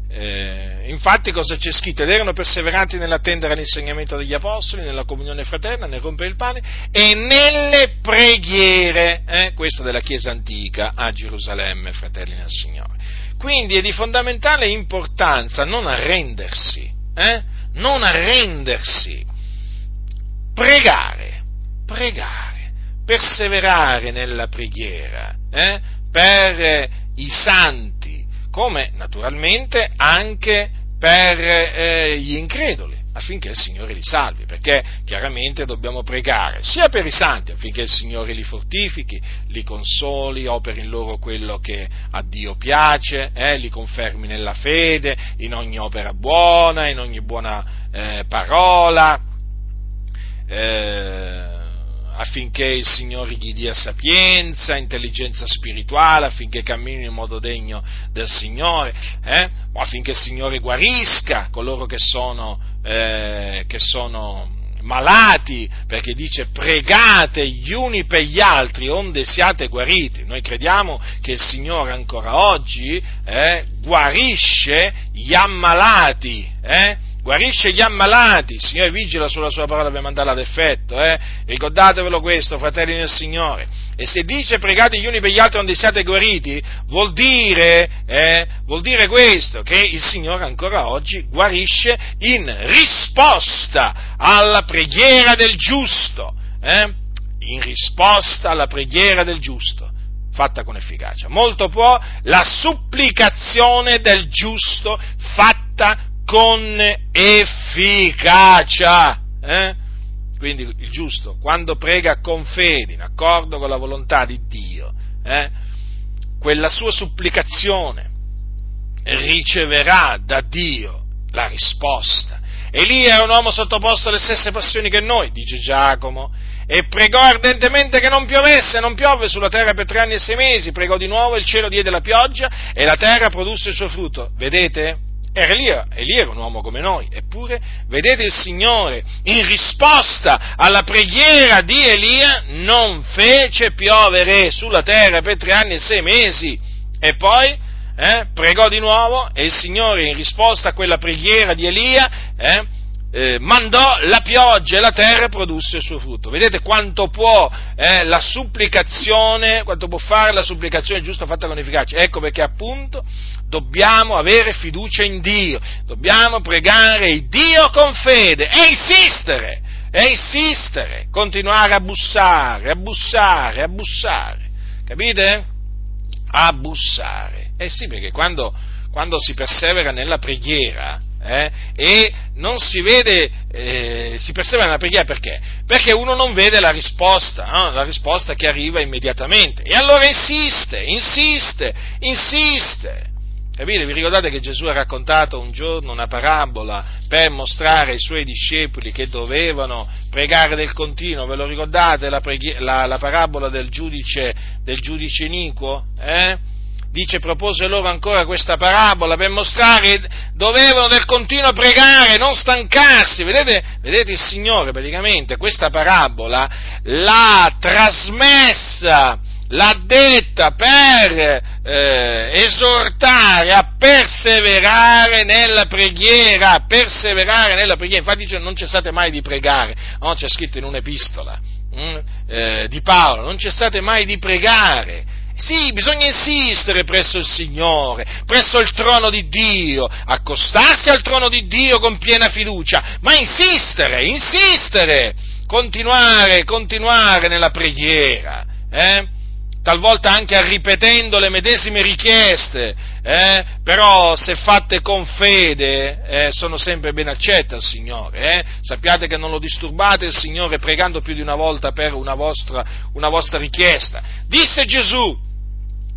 Eh, infatti cosa c'è scritto? Ed erano perseveranti nell'attendere l'insegnamento degli apostoli, nella comunione fraterna, nel rompere il pane e nelle preghiere, eh, questa della Chiesa antica a Gerusalemme, fratelli nel Signore. Quindi è di fondamentale importanza non arrendersi, eh? non arrendersi, pregare, pregare, perseverare nella preghiera eh? per i santi come naturalmente anche per eh, gli increduli, affinché il Signore li salvi, perché chiaramente dobbiamo pregare sia per i santi affinché il Signore li fortifichi, li consoli, operi in loro quello che a Dio piace, eh, li confermi nella fede, in ogni opera buona, in ogni buona eh, parola. Eh, affinché il Signore gli dia sapienza, intelligenza spirituale, affinché cammini in modo degno del Signore, eh? affinché il Signore guarisca coloro che sono, eh, che sono malati, perché dice pregate gli uni per gli altri onde siate guariti. Noi crediamo che il Signore ancora oggi eh, guarisce gli ammalati, eh? Guarisce gli ammalati, il Signore vigila sulla sua parola per mandarla ad effetto, eh? ricordatevelo questo, fratelli del Signore. E se dice pregate gli uni per gli altri onde siate guariti, vuol dire, eh, vuol dire questo, che il Signore ancora oggi guarisce in risposta alla preghiera del giusto, eh? in risposta alla preghiera del giusto fatta con efficacia. Molto può la supplicazione del giusto fatta con efficacia. Eh? Quindi il giusto, quando prega con fede, in accordo con la volontà di Dio, eh, quella sua supplicazione riceverà da Dio la risposta. Elia era un uomo sottoposto alle stesse passioni che noi, dice Giacomo, e pregò ardentemente che non piovesse, non piove sulla terra per tre anni e sei mesi, pregò di nuovo, il cielo diede la pioggia e la terra produsse il suo frutto. Vedete? Era Elia, Elia era un uomo come noi, eppure vedete il Signore in risposta alla preghiera di Elia non fece piovere sulla terra per tre anni e sei mesi. E poi eh, pregò di nuovo e il Signore in risposta a quella preghiera di Elia eh, eh, mandò la pioggia e la terra produsse il suo frutto. Vedete quanto può eh, la supplicazione, quanto può fare la supplicazione giusta fatta con efficacia. Ecco perché appunto dobbiamo avere fiducia in Dio, dobbiamo pregare il Dio con fede e insistere, è insistere, continuare a bussare, a bussare, a bussare. Capite? A bussare. Eh sì, perché quando, quando si persevera nella preghiera, eh, e non si vede, eh, si persevera nella preghiera perché? Perché uno non vede la risposta, no? la risposta che arriva immediatamente. E allora insiste, insiste, insiste. Capite? Vi ricordate che Gesù ha raccontato un giorno una parabola per mostrare ai suoi discepoli che dovevano pregare del continuo? Ve lo ricordate la, preghi- la, la parabola del giudice, del giudice iniquo? Eh? Dice, propose loro ancora questa parabola per mostrare che dovevano del continuo pregare, non stancarsi. Vedete, vedete il Signore praticamente questa parabola l'ha trasmessa l'ha detta per eh, esortare a perseverare nella preghiera, perseverare nella preghiera. Infatti dice non cessate mai di pregare, no? c'è scritto in un'epistola mm, eh, di Paolo, non cessate mai di pregare. Sì, bisogna insistere presso il Signore, presso il trono di Dio, accostarsi al trono di Dio con piena fiducia, ma insistere, insistere, continuare, continuare nella preghiera. Eh? talvolta anche ripetendo le medesime richieste, eh? però se fatte con fede eh, sono sempre ben accette al Signore. Eh? Sappiate che non lo disturbate il Signore pregando più di una volta per una vostra, una vostra richiesta. Disse Gesù,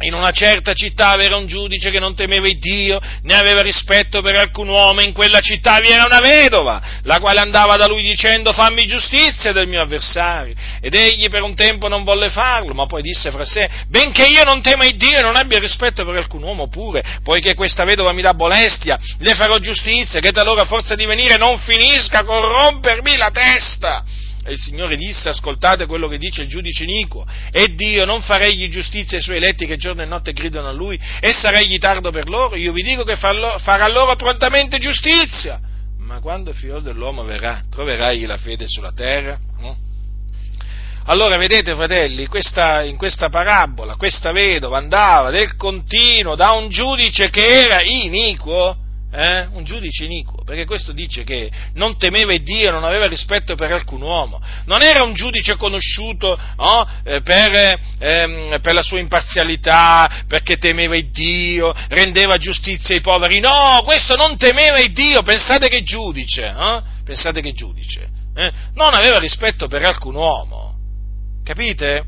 in una certa città c'era un giudice che non temeva il Dio, né aveva rispetto per alcun uomo, in quella città vi era una vedova, la quale andava da lui dicendo fammi giustizia del mio avversario. Ed egli per un tempo non volle farlo, ma poi disse fra sé, benché io non tema il Dio e non abbia rispetto per alcun uomo pure, poiché questa vedova mi dà molestia, le farò giustizia, che talora forza di venire non finisca a corrompermi la testa. E il Signore disse, ascoltate quello che dice il giudice iniquo, e Dio non faregli giustizia ai suoi eletti che giorno e notte gridano a Lui, e saregli tardo per loro, io vi dico che farà loro prontamente giustizia. Ma quando il figlio dell'uomo verrà, troverà egli la fede sulla terra? No? Allora, vedete, fratelli, questa, in questa parabola, questa vedova andava del continuo da un giudice che era iniquo, eh? un giudice iniquo, perché questo dice che non temeva Dio, non aveva rispetto per alcun uomo, non era un giudice conosciuto oh, per, ehm, per, la sua imparzialità, perché temeva Dio, rendeva giustizia ai poveri, no, questo non temeva Dio, pensate che giudice, eh? pensate che giudice, eh? non aveva rispetto per alcun uomo, capite?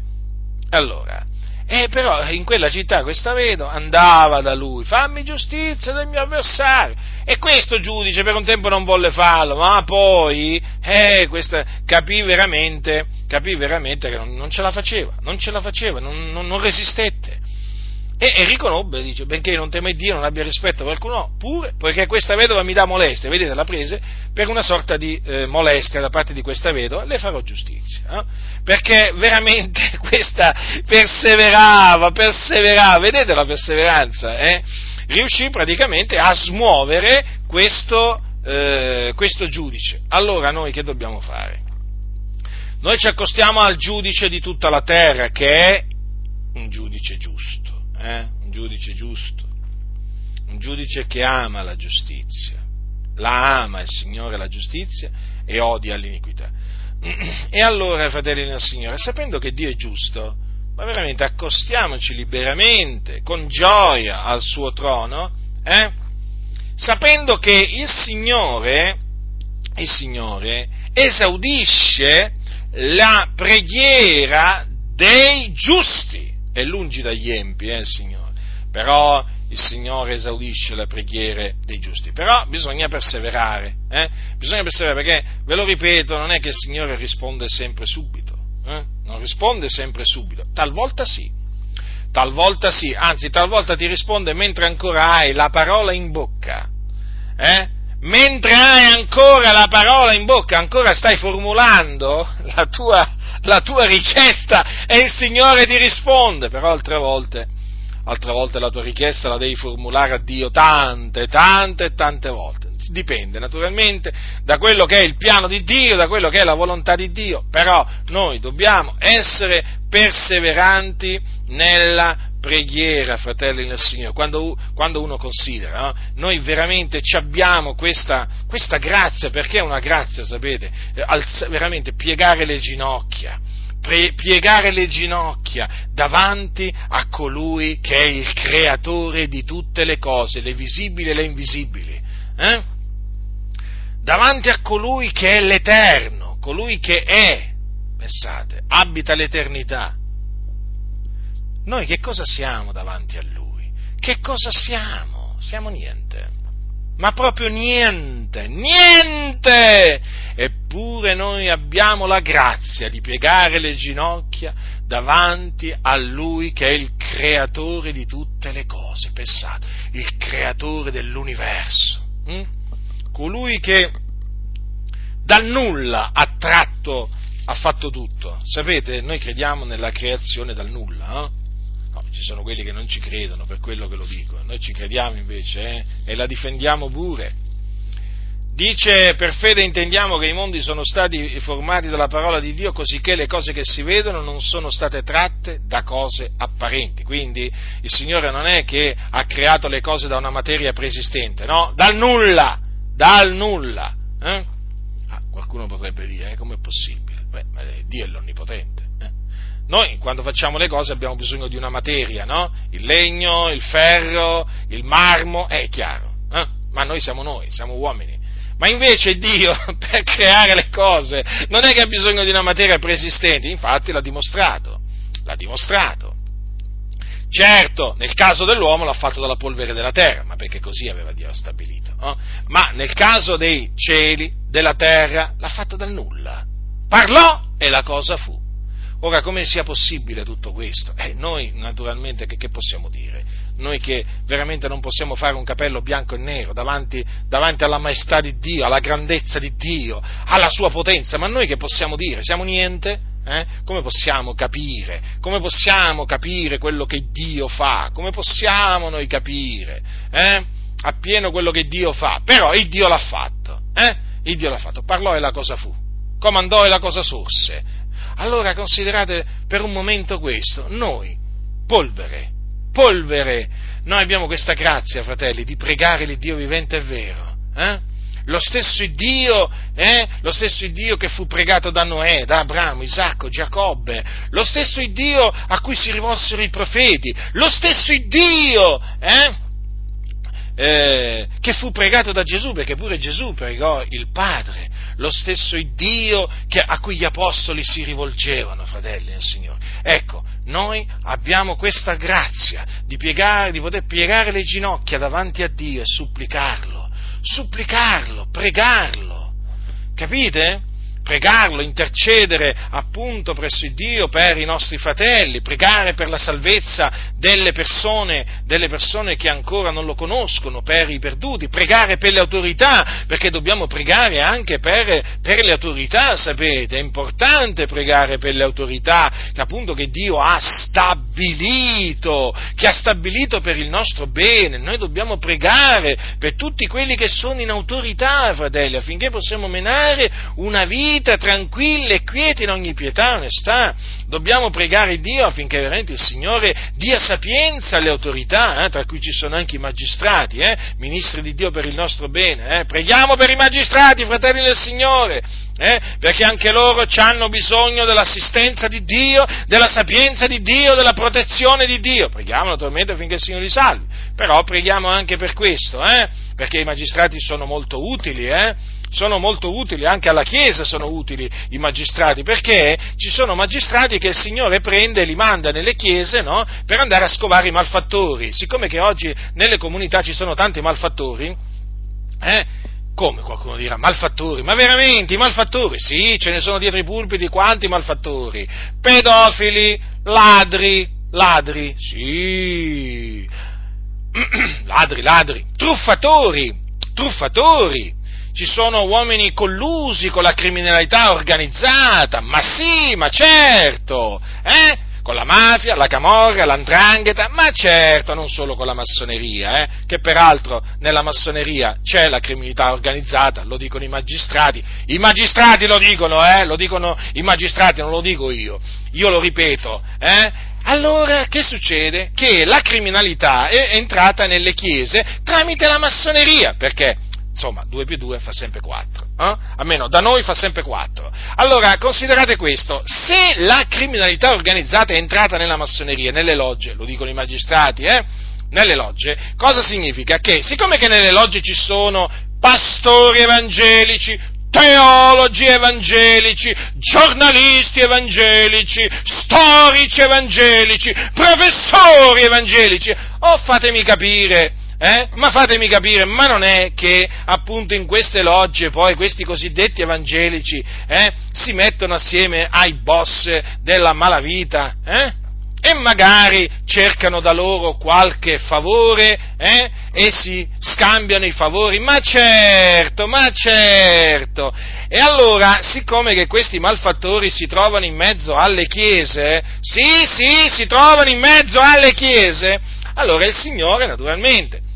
Allora, e però in quella città questa vedova andava da lui, fammi giustizia del mio avversario. E questo giudice per un tempo non volle farlo, ma poi eh, questa, capì, veramente, capì veramente che non, non, ce la faceva, non ce la faceva, non, non, non resistette. E, e, riconobbe, dice, benché non teme Dio, non abbia rispetto per qualcuno, pure, poiché questa vedova mi dà molestia, vedete, la prese per una sorta di eh, molestia da parte di questa vedova, le farò giustizia, no? perché veramente questa perseverava, perseverava, vedete la perseveranza, eh? riuscì praticamente a smuovere questo, eh, questo giudice. Allora noi che dobbiamo fare? Noi ci accostiamo al giudice di tutta la terra, che è un giudice giusto eh? un giudice giusto, un giudice che ama la giustizia, la ama il Signore la giustizia e odia l'iniquità. E allora, fratelli del Signore, sapendo che Dio è giusto, ma veramente accostiamoci liberamente, con gioia al suo trono, eh? sapendo che il Signore, il Signore esaudisce la preghiera dei giusti è lungi dagli empi, eh, Signore, però il Signore esaudisce le preghiere dei giusti, però bisogna perseverare, eh? bisogna perseverare perché, ve lo ripeto, non è che il Signore risponde sempre subito, eh? non risponde sempre subito, talvolta sì, talvolta sì, anzi talvolta ti risponde mentre ancora hai la parola in bocca, eh? mentre hai ancora la parola in bocca, ancora stai formulando la tua, la tua richiesta e il Signore ti risponde, però altre volte, altre volte la tua richiesta la devi formulare a Dio tante, tante e tante volte. Dipende naturalmente da quello che è il piano di Dio, da quello che è la volontà di Dio, però noi dobbiamo essere perseveranti nella preghiera, fratelli nel Signore, quando, quando uno considera, no? noi veramente abbiamo questa, questa, grazia, perché è una grazia, sapete, Alz- veramente piegare le ginocchia, piegare le ginocchia davanti a colui che è il creatore di tutte le cose, le visibili e le invisibili, eh? davanti a colui che è l'Eterno, colui che è, pensate, abita l'eternità. Noi che cosa siamo davanti a Lui? Che cosa siamo? Siamo niente ma proprio niente, niente! Eppure noi abbiamo la grazia di piegare le ginocchia davanti a Lui che è il creatore di tutte le cose, pensate, il creatore dell'universo, hm? colui che dal nulla ha tratto, ha fatto tutto. Sapete, noi crediamo nella creazione dal nulla, eh? ci sono quelli che non ci credono per quello che lo dico, noi ci crediamo invece eh? e la difendiamo pure. Dice, per fede intendiamo che i mondi sono stati formati dalla parola di Dio così che le cose che si vedono non sono state tratte da cose apparenti. Quindi il Signore non è che ha creato le cose da una materia preesistente, no? Dal nulla, dal nulla. Eh? Ah, qualcuno potrebbe dire, eh, com'è possibile? Beh, Dio è l'onnipotente. Noi quando facciamo le cose abbiamo bisogno di una materia, no? Il legno, il ferro, il marmo, è chiaro, eh? ma noi siamo noi, siamo uomini. Ma invece Dio, per creare le cose, non è che ha bisogno di una materia preesistente, infatti l'ha dimostrato, l'ha dimostrato. Certo, nel caso dell'uomo l'ha fatto dalla polvere della terra, ma perché così aveva Dio stabilito. No? Ma nel caso dei cieli, della terra, l'ha fatto dal nulla. Parlò e la cosa fu. Ora, come sia possibile tutto questo? Eh, noi, naturalmente, che, che, possiamo dire? Noi che veramente non possiamo fare un capello bianco e nero davanti, davanti, alla maestà di Dio, alla grandezza di Dio, alla sua potenza, ma noi che possiamo dire? Siamo niente? Eh? Come possiamo capire? Come possiamo capire quello che Dio fa? Come possiamo noi capire? Eh? Appieno quello che Dio fa. Però il Dio l'ha fatto. Eh? Il Dio l'ha fatto. Parlò e la cosa fu. Comandò e la cosa sorse allora considerate per un momento questo, noi, polvere, polvere, noi abbiamo questa grazia, fratelli, di pregare l'Iddio vivente e vero. Eh? Lo stesso Dio, eh? lo stesso Dio che fu pregato da Noè, da Abramo, Isacco, Giacobbe, lo stesso Dio a cui si rivolsero i profeti, lo stesso Dio, eh? Eh, che fu pregato da Gesù, perché pure Gesù pregò il Padre, lo stesso Dio a cui gli apostoli si rivolgevano, fratelli nel Signore. Ecco, noi abbiamo questa grazia di, piegare, di poter piegare le ginocchia davanti a Dio e supplicarlo, supplicarlo, pregarlo. Capite? Pregarlo, intercedere appunto presso Dio per i nostri fratelli, pregare per la salvezza delle persone, delle persone che ancora non lo conoscono, per i perduti, pregare per le autorità, perché dobbiamo pregare anche per, per le autorità, sapete, è importante pregare per le autorità che appunto che Dio ha stabilito, che ha stabilito per il nostro bene, noi dobbiamo pregare per tutti quelli che sono in autorità, fratelli, affinché possiamo menare una vita vita tranquilla e quieta in ogni pietà e onestà. Dobbiamo pregare Dio affinché veramente il Signore dia sapienza alle autorità, eh, tra cui ci sono anche i magistrati, eh, ministri di Dio per il nostro bene. Eh. Preghiamo per i magistrati, fratelli del Signore, eh, perché anche loro hanno bisogno dell'assistenza di Dio, della sapienza di Dio, della protezione di Dio. Preghiamo naturalmente affinché il Signore li salvi, però preghiamo anche per questo, eh, perché i magistrati sono molto utili, eh, sono molto utili, anche alla Chiesa sono utili i magistrati, perché ci sono magistrati che il Signore prende e li manda nelle chiese no? per andare a scovare i malfattori. Siccome che oggi nelle comunità ci sono tanti malfattori, eh, come qualcuno dirà, malfattori? Ma veramente i malfattori? Sì, ce ne sono dietro i pulpiti quanti malfattori? Pedofili, ladri, ladri, sì, ladri, ladri, truffatori, truffatori, ci sono uomini collusi con la criminalità organizzata, ma sì, ma certo, eh? con la mafia, la camorra, l'andrangheta, ma certo non solo con la massoneria, eh, che peraltro nella massoneria c'è la criminalità organizzata, lo dicono i magistrati, i magistrati lo dicono, eh, lo dicono i magistrati, non lo dico io, io lo ripeto, eh, allora che succede? Che la criminalità è entrata nelle chiese tramite la massoneria, perché insomma 2 più 2 fa sempre 4, eh? almeno da noi fa sempre 4. Allora considerate questo, se la criminalità organizzata è entrata nella massoneria, nelle logge, lo dicono i magistrati, eh? nelle logge, cosa significa? Che siccome che nelle logge ci sono pastori evangelici, teologi evangelici, giornalisti evangelici, storici evangelici, professori evangelici. Oh, fatemi capire, eh? Ma fatemi capire, ma non è che appunto in queste logge poi questi cosiddetti evangelici eh, si mettono assieme ai boss della malavita? Eh? e magari cercano da loro qualche favore eh? e si scambiano i favori, ma certo, ma certo. E allora, siccome che questi malfattori si trovano in mezzo alle chiese, sì, sì, si trovano in mezzo alle chiese, allora il Signore naturalmente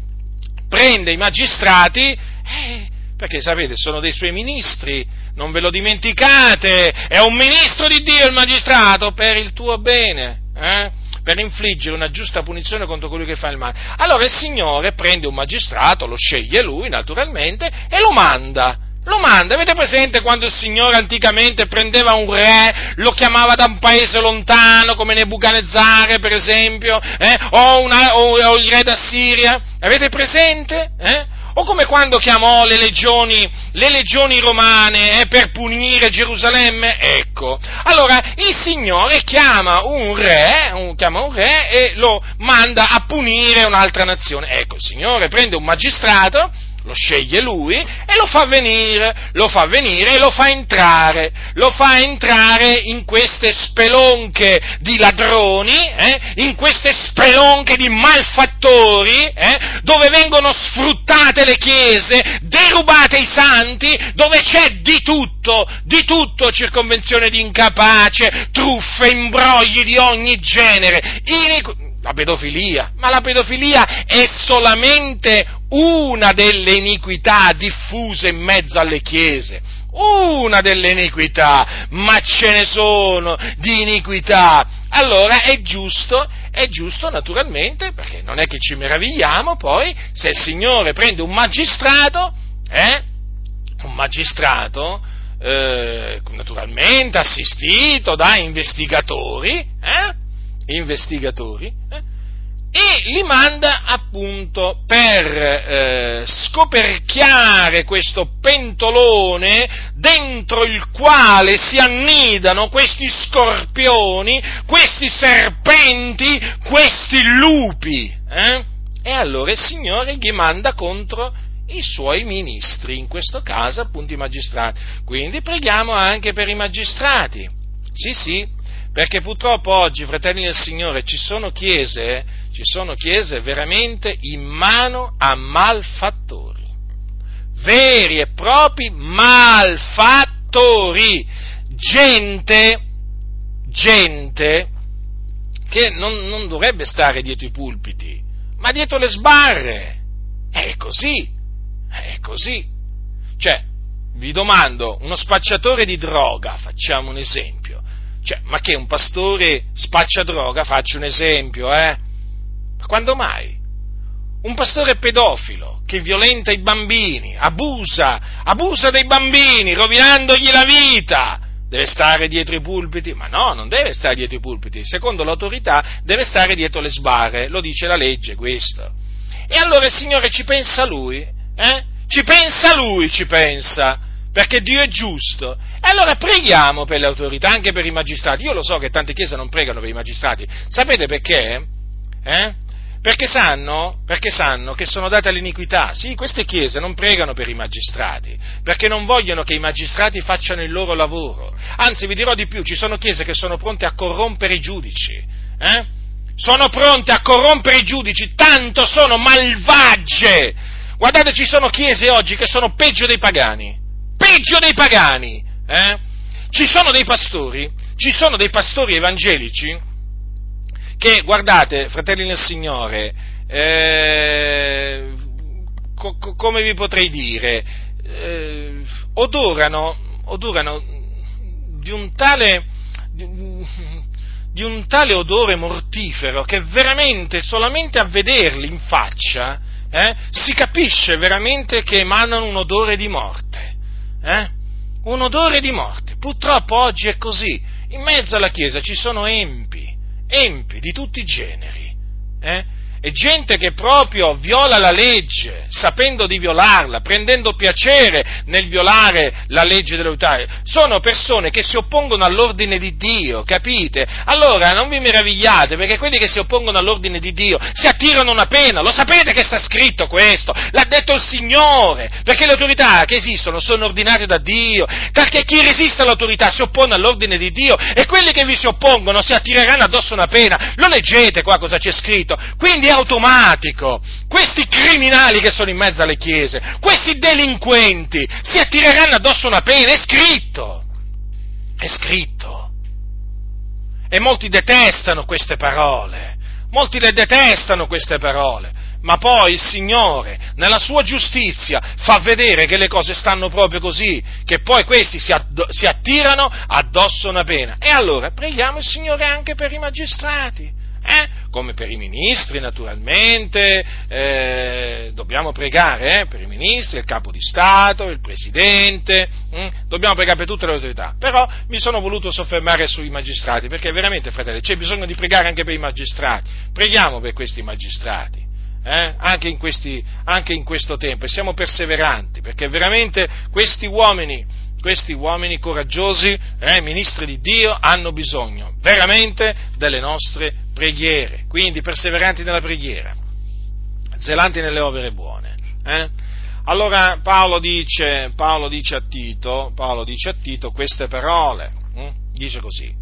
prende i magistrati, eh, perché sapete, sono dei suoi ministri, non ve lo dimenticate, è un ministro di Dio il magistrato per il tuo bene eh? per infliggere una giusta punizione contro colui che fa il male. Allora il Signore prende un magistrato, lo sceglie lui naturalmente e lo manda. Lo manda, avete presente quando il Signore anticamente prendeva un re, lo chiamava da un paese lontano, come Nebuchadnezzare per esempio, eh? o, una, o, o, il re d'Assiria? Avete presente? Eh? O come quando chiamò le legioni, le legioni romane eh, per punire Gerusalemme? Ecco. Allora, il Signore chiama un re, un, chiama un re e lo manda a punire un'altra nazione. Ecco, il Signore prende un magistrato, lo sceglie lui e lo fa venire, lo fa venire e lo fa entrare, lo fa entrare in queste spelonche di ladroni, eh, in queste spelonche di malfattori, eh, dove vengono sfruttate le chiese, derubate i santi, dove c'è di tutto, di tutto, circonvenzione di incapace, truffe, imbrogli di ogni genere, iniqu- la pedofilia, ma la pedofilia è solamente una delle iniquità diffuse in mezzo alle chiese, una delle iniquità, ma ce ne sono di iniquità. Allora è giusto, è giusto naturalmente, perché non è che ci meravigliamo poi, se il Signore prende un magistrato, eh, un magistrato, eh, naturalmente assistito da investigatori, eh, investigatori, eh, e li manda appunto per eh, scoperchiare questo pentolone dentro il quale si annidano questi scorpioni, questi serpenti, questi lupi. Eh? E allora il Signore gli manda contro i suoi ministri, in questo caso appunto i magistrati. Quindi preghiamo anche per i magistrati. Sì, sì, perché purtroppo oggi, fratelli del Signore, ci sono chiese, ci sono chiese veramente in mano a malfattori, veri e propri malfattori, gente, gente che non, non dovrebbe stare dietro i pulpiti, ma dietro le sbarre. È così, è così. Cioè, vi domando, uno spacciatore di droga, facciamo un esempio, cioè, ma che un pastore spaccia droga? Faccio un esempio, eh? Ma quando mai? Un pastore pedofilo che violenta i bambini, abusa, abusa dei bambini, rovinandogli la vita, deve stare dietro i pulpiti? Ma no, non deve stare dietro i pulpiti, secondo l'autorità deve stare dietro le sbarre, lo dice la legge questo. E allora il Signore ci pensa lui, eh? Ci pensa lui, ci pensa perché Dio è giusto. E allora preghiamo per le autorità, anche per i magistrati. Io lo so che tante chiese non pregano per i magistrati. Sapete perché? Eh? Perché sanno, perché sanno che sono date all'iniquità. Sì, queste chiese non pregano per i magistrati, perché non vogliono che i magistrati facciano il loro lavoro. Anzi, vi dirò di più, ci sono chiese che sono pronte a corrompere i giudici. Eh? Sono pronte a corrompere i giudici, tanto sono malvagie. Guardate, ci sono chiese oggi che sono peggio dei pagani peggio dei pagani. Eh? Ci sono dei pastori, ci sono dei pastori evangelici che, guardate, fratelli nel Signore, eh, co- come vi potrei dire, eh, odorano, odorano di un tale, di un tale odore mortifero che veramente solamente a vederli in faccia eh, si capisce veramente che emanano un odore di morte. Eh? Un odore di morte. Purtroppo oggi è così. In mezzo alla Chiesa ci sono empi, empi di tutti i generi. Eh? È gente che proprio viola la legge, sapendo di violarla, prendendo piacere nel violare la legge dell'autorità. Sono persone che si oppongono all'ordine di Dio, capite? Allora non vi meravigliate, perché quelli che si oppongono all'ordine di Dio si attirano una pena. Lo sapete che sta scritto questo? L'ha detto il Signore, perché le autorità che esistono sono ordinate da Dio, perché chi resiste all'autorità si oppone all'ordine di Dio e quelli che vi si oppongono si attireranno addosso una pena. Lo leggete qua cosa c'è scritto. Quindi automatico. Questi criminali che sono in mezzo alle chiese, questi delinquenti, si attireranno addosso una pena, è scritto. È scritto. E molti detestano queste parole, molti le detestano queste parole, ma poi il Signore, nella sua giustizia, fa vedere che le cose stanno proprio così, che poi questi si, add- si attirano addosso una pena. E allora preghiamo il Signore anche per i magistrati eh? come per i ministri naturalmente, eh, dobbiamo pregare eh? per i ministri, il capo di Stato, il presidente, hm? dobbiamo pregare per tutte le autorità, però mi sono voluto soffermare sui magistrati, perché veramente fratelli c'è bisogno di pregare anche per i magistrati, preghiamo per questi magistrati. Eh? Anche, in questi, anche in questo tempo e siamo perseveranti perché veramente questi uomini questi uomini coraggiosi, eh, ministri di Dio, hanno bisogno veramente delle nostre preghiere, quindi perseveranti nella preghiera, zelanti nelle opere buone. Eh? Allora Paolo dice, Paolo dice, a Tito, Paolo dice a Tito queste parole, hm? dice così,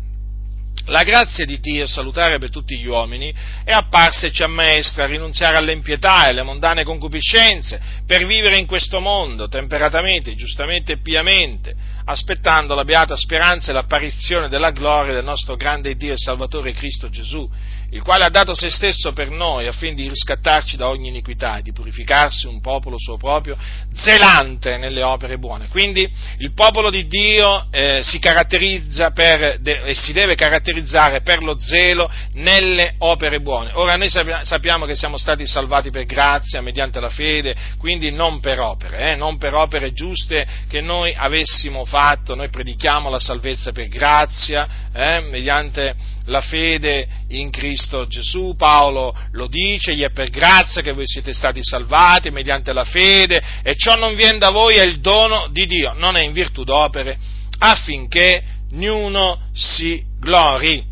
la grazia di Dio salutare per tutti gli uomini è apparsa e ci ammaestra a rinunziare all'impietà e alle mondane concupiscenze per vivere in questo mondo temperatamente, giustamente e piamente, aspettando la beata speranza e l'apparizione della gloria del nostro grande Dio e Salvatore Cristo Gesù, il quale ha dato se stesso per noi affinché di riscattarci da ogni iniquità e di purificarsi un popolo suo proprio, zelante nelle opere buone. Quindi il popolo di Dio eh, si caratterizza per, de, e si deve caratterizzare per lo zelo nelle opere buone. Ora noi sappiamo che siamo stati salvati per grazia, mediante la fede, quindi non per opere, eh, non per opere giuste che noi avessimo fatto, noi predichiamo la salvezza per grazia, eh, mediante la fede in Cristo Gesù, Paolo lo dice, gli è per grazia che voi siete stati salvati mediante la fede e ciò non viene da voi, è il dono di Dio, non è in virtù d'opere, affinché ognuno si glori.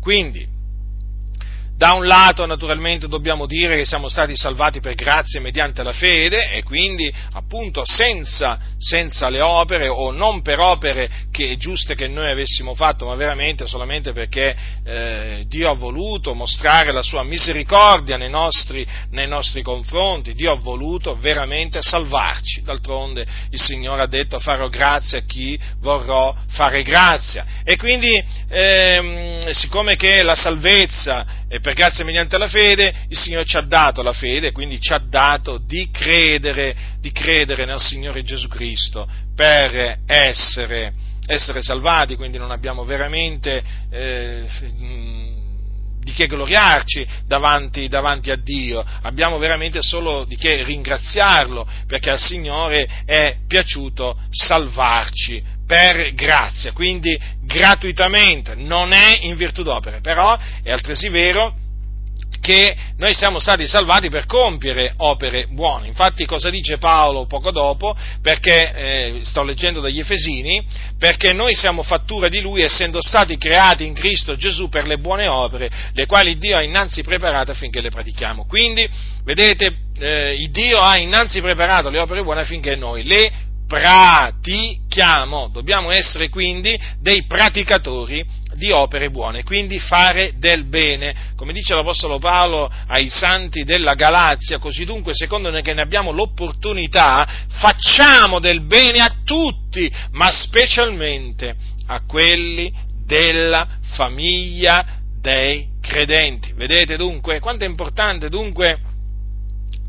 Quindi, da un lato naturalmente dobbiamo dire che siamo stati salvati per grazia mediante la fede e quindi appunto senza, senza le opere o non per opere che, giuste che noi avessimo fatto, ma veramente solamente perché eh, Dio ha voluto mostrare la sua misericordia nei nostri, nei nostri confronti, Dio ha voluto veramente salvarci. D'altronde il Signore ha detto farò grazia a chi vorrò fare grazia. E quindi ehm, siccome che la salvezza e per grazia mediante la fede il Signore ci ha dato la fede, quindi ci ha dato di credere, di credere nel Signore Gesù Cristo per essere, essere salvati, quindi non abbiamo veramente eh, di che gloriarci davanti, davanti, a Dio, abbiamo veramente solo di che ringraziarlo, perché al Signore è piaciuto salvarci per grazia, quindi gratuitamente, non è in virtù d'opere, però è altresì vero che noi siamo stati salvati per compiere opere buone. Infatti cosa dice Paolo poco dopo? Perché, eh, sto leggendo dagli Efesini, perché noi siamo fattura di Lui essendo stati creati in Cristo Gesù per le buone opere, le quali Dio ha innanzi preparate affinché le pratichiamo. Quindi, vedete, eh, Dio ha innanzi preparato le opere buone affinché noi le pratichiamo. Dobbiamo essere quindi dei praticatori di opere buone, quindi fare del bene. Come dice l'Apostolo Paolo ai santi della Galazia, così dunque, secondo noi che ne abbiamo l'opportunità, facciamo del bene a tutti, ma specialmente a quelli della famiglia dei credenti. Vedete dunque quanto è importante dunque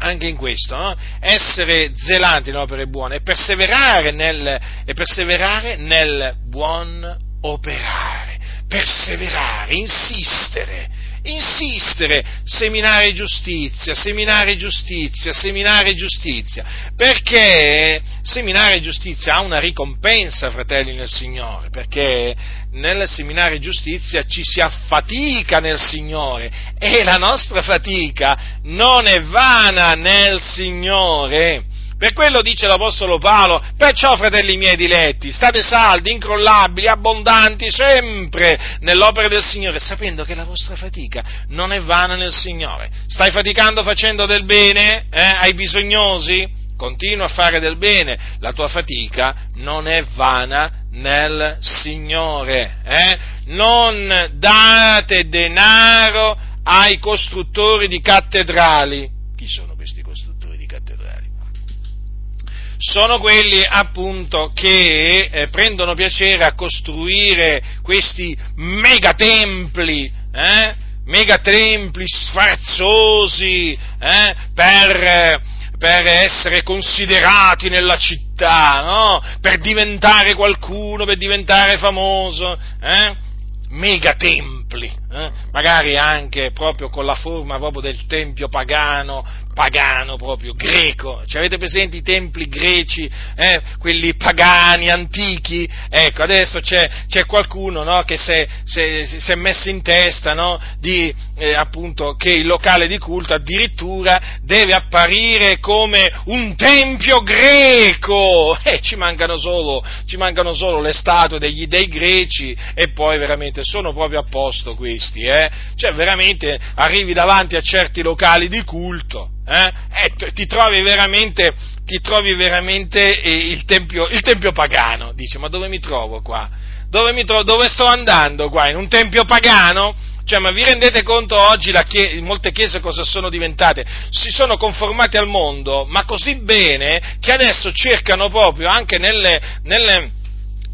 anche in questo, no? essere zelanti nelle opere buone e perseverare nel, e perseverare nel buon operare, perseverare, insistere, insistere, seminare giustizia, seminare giustizia, seminare giustizia, perché seminare giustizia ha una ricompensa, fratelli nel Signore, perché nel seminare giustizia ci si affatica nel Signore e la nostra fatica non è vana nel Signore. Per quello dice l'Apostolo Paolo, perciò fratelli miei diletti, state saldi, incrollabili, abbondanti sempre nell'opera del Signore, sapendo che la vostra fatica non è vana nel Signore. Stai faticando facendo del bene eh, ai bisognosi? Continua a fare del bene, la tua fatica non è vana nel Signore. Eh? Non date denaro ai costruttori di cattedrali. Chi sono Sono quelli appunto che eh, prendono piacere a costruire questi megatempli, eh? megatempli sfarzosi eh? per per essere considerati nella città, no? per diventare qualcuno, per diventare famoso, eh? megatempli, eh? magari anche proprio con la forma proprio del tempio pagano, pagano proprio, greco. Ci avete presenti i templi greci, eh? quelli pagani, antichi? Ecco, adesso c'è, c'è qualcuno no? che si è messo in testa no? di, eh, appunto, che il locale di culto addirittura deve apparire come un tempio greco. E ci mancano solo, ci mancano solo le statue degli dei greci e poi veramente sono proprio a posto questi. Eh? Cioè veramente arrivi davanti a certi locali di culto eh? e ti trovi veramente, ti trovi veramente eh, il, tempio, il, tempio, pagano. Dici, ma dove mi trovo qua? Dove, mi trovo, dove sto andando qua? In un tempio pagano? Cioè, ma vi rendete conto oggi chiesa, molte chiese cosa sono diventate? Si sono conformate al mondo, ma così bene che adesso cercano proprio anche nelle, nelle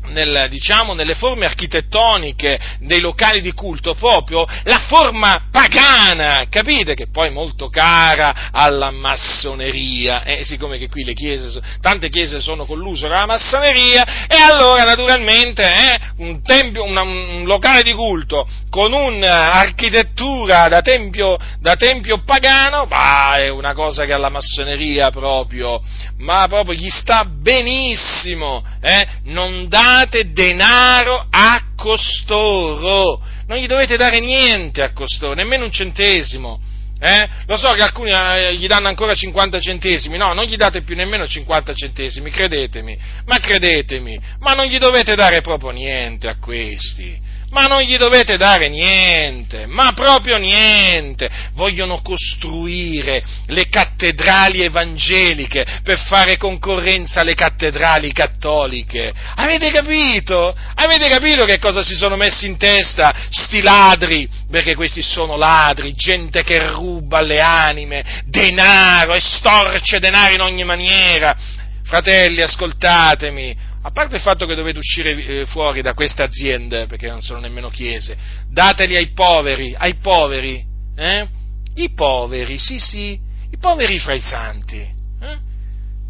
nel, diciamo, nelle forme architettoniche dei locali di culto proprio la forma pagana, capite? Che poi molto cara alla massoneria, eh, siccome che qui le chiese, tante chiese sono colluse con la massoneria, e allora naturalmente eh, un, tempio, una, un locale di culto con un'architettura da tempio, da tempio pagano, bah, è una cosa che alla massoneria proprio, ma proprio gli sta benissimo, eh? non date denaro a costoro, non gli dovete dare niente a costoro, nemmeno un centesimo. Eh? Lo so che alcuni eh, gli danno ancora 50 centesimi, no, non gli date più nemmeno 50 centesimi, credetemi, ma credetemi, ma non gli dovete dare proprio niente a questi ma non gli dovete dare niente, ma proprio niente. Vogliono costruire le cattedrali evangeliche per fare concorrenza alle cattedrali cattoliche. Avete capito? Avete capito che cosa si sono messi in testa sti ladri? Perché questi sono ladri, gente che ruba le anime, denaro, estorce denaro in ogni maniera. Fratelli, ascoltatemi, a parte il fatto che dovete uscire eh, fuori da queste aziende, perché non sono nemmeno chiese, dateli ai poveri, ai poveri, eh? I poveri, sì sì, i poveri fra i santi, eh?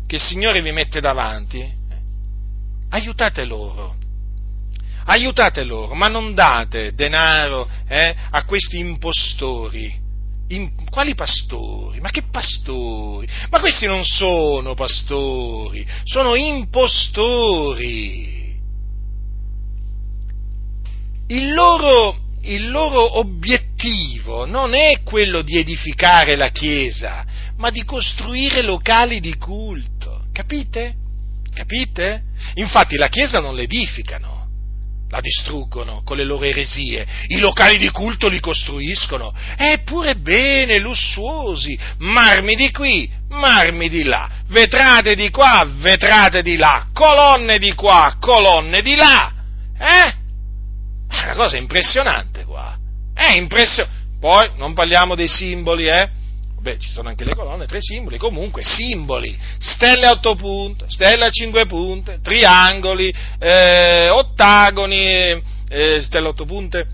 che il Signore vi mette davanti, eh? aiutate loro, aiutate loro, ma non date denaro eh, a questi impostori, in, quali pastori? Ma che pastori? Ma questi non sono pastori, sono impostori. Il loro, il loro obiettivo non è quello di edificare la Chiesa, ma di costruire locali di culto. Capite? Capite? Infatti la Chiesa non l'edificano, la distruggono con le loro eresie, i locali di culto li costruiscono, eppure bene, lussuosi, marmi di qui, marmi di là, vetrate di qua, vetrate di là, colonne di qua, colonne di là, eh? È una cosa impressionante qua, è impressionante. Poi non parliamo dei simboli, eh? Beh, ci sono anche le colonne, tre simboli, comunque simboli, stelle a otto punte, stelle a cinque punte, triangoli, eh, ottagoni, eh, stelle a otto punte,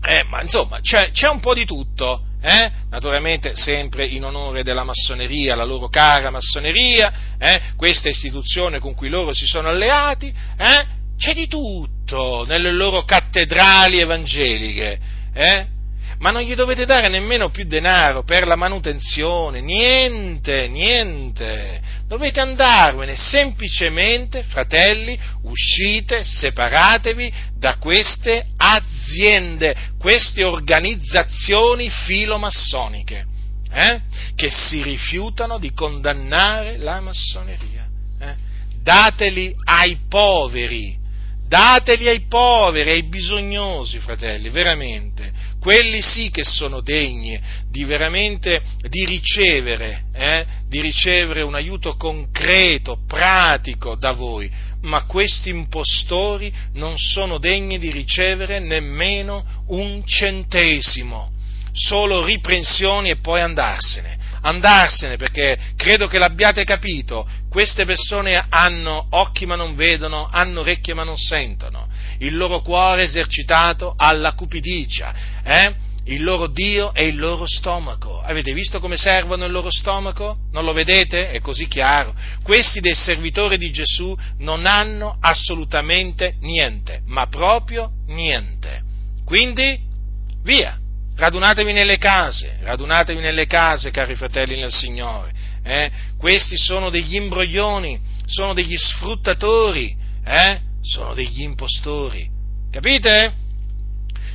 Eh, ma insomma, c'è, c'è un po' di tutto. Eh? naturalmente sempre in onore della massoneria, la loro cara massoneria, eh? questa istituzione con cui loro si sono alleati, eh? c'è di tutto nelle loro cattedrali evangeliche, eh? Ma non gli dovete dare nemmeno più denaro per la manutenzione, niente, niente. Dovete andarvene semplicemente, fratelli, uscite, separatevi da queste aziende, queste organizzazioni filomassoniche, eh? che si rifiutano di condannare la massoneria. Eh? Dateli ai poveri, dateli ai poveri, ai bisognosi, fratelli, veramente quelli sì che sono degni di veramente di ricevere, eh, di ricevere un aiuto concreto, pratico da voi, ma questi impostori non sono degni di ricevere nemmeno un centesimo, solo riprensioni e poi andarsene andarsene perché credo che l'abbiate capito, queste persone hanno occhi ma non vedono, hanno orecchie ma non sentono, il loro cuore esercitato alla cupidicia, eh? il loro Dio è il loro stomaco. Avete visto come servono il loro stomaco? Non lo vedete? È così chiaro. Questi dei servitori di Gesù non hanno assolutamente niente, ma proprio niente. Quindi, via, radunatevi nelle case, radunatevi nelle case, cari fratelli nel Signore. Eh? Questi sono degli imbroglioni, sono degli sfruttatori, eh? sono degli impostori. Capite?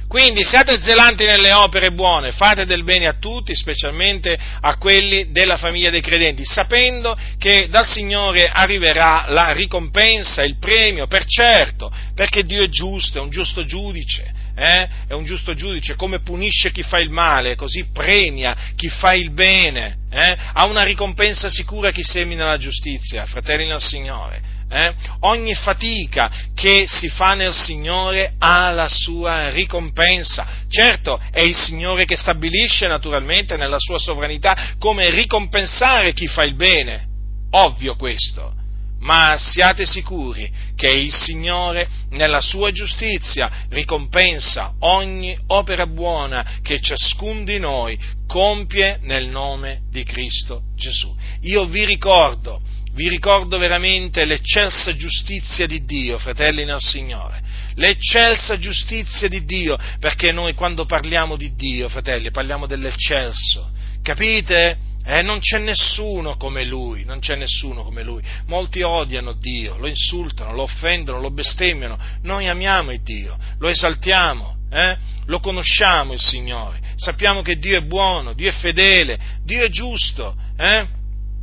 Quindi siate zelanti nelle opere buone, fate del bene a tutti, specialmente a quelli della famiglia dei credenti, sapendo che dal Signore arriverà la ricompensa, il premio, per certo, perché Dio è giusto, è un giusto giudice, eh? è un giusto giudice, come punisce chi fa il male, così premia chi fa il bene, eh? ha una ricompensa sicura chi semina la giustizia, fratelli nel Signore. Eh? ogni fatica che si fa nel Signore ha la sua ricompensa. Certo, è il Signore che stabilisce naturalmente nella sua sovranità come ricompensare chi fa il bene. Ovvio questo ma siate sicuri che il Signore nella sua giustizia ricompensa ogni opera buona che ciascun di noi compie nel nome di Cristo Gesù. Io vi ricordo, vi ricordo veramente l'eccelsa giustizia di Dio, fratelli nel Signore, l'eccelsa giustizia di Dio, perché noi quando parliamo di Dio, fratelli, parliamo dell'eccelso, capite? Eh, non c'è nessuno come lui, non c'è nessuno come lui. Molti odiano Dio, lo insultano, lo offendono, lo bestemmiano. Noi amiamo il Dio, lo esaltiamo, eh? lo conosciamo il Signore, sappiamo che Dio è buono, Dio è fedele, Dio è giusto, eh?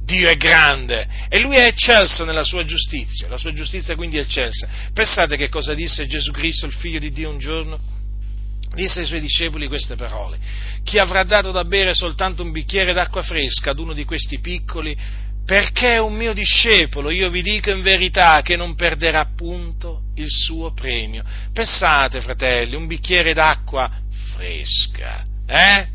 Dio è grande e lui è eccelso nella sua giustizia, la sua giustizia quindi è eccelsa. Pensate che cosa disse Gesù Cristo, il figlio di Dio, un giorno? Disse ai suoi discepoli queste parole, chi avrà dato da bere soltanto un bicchiere d'acqua fresca ad uno di questi piccoli, perché è un mio discepolo, io vi dico in verità che non perderà appunto il suo premio. Pensate, fratelli, un bicchiere d'acqua fresca, eh?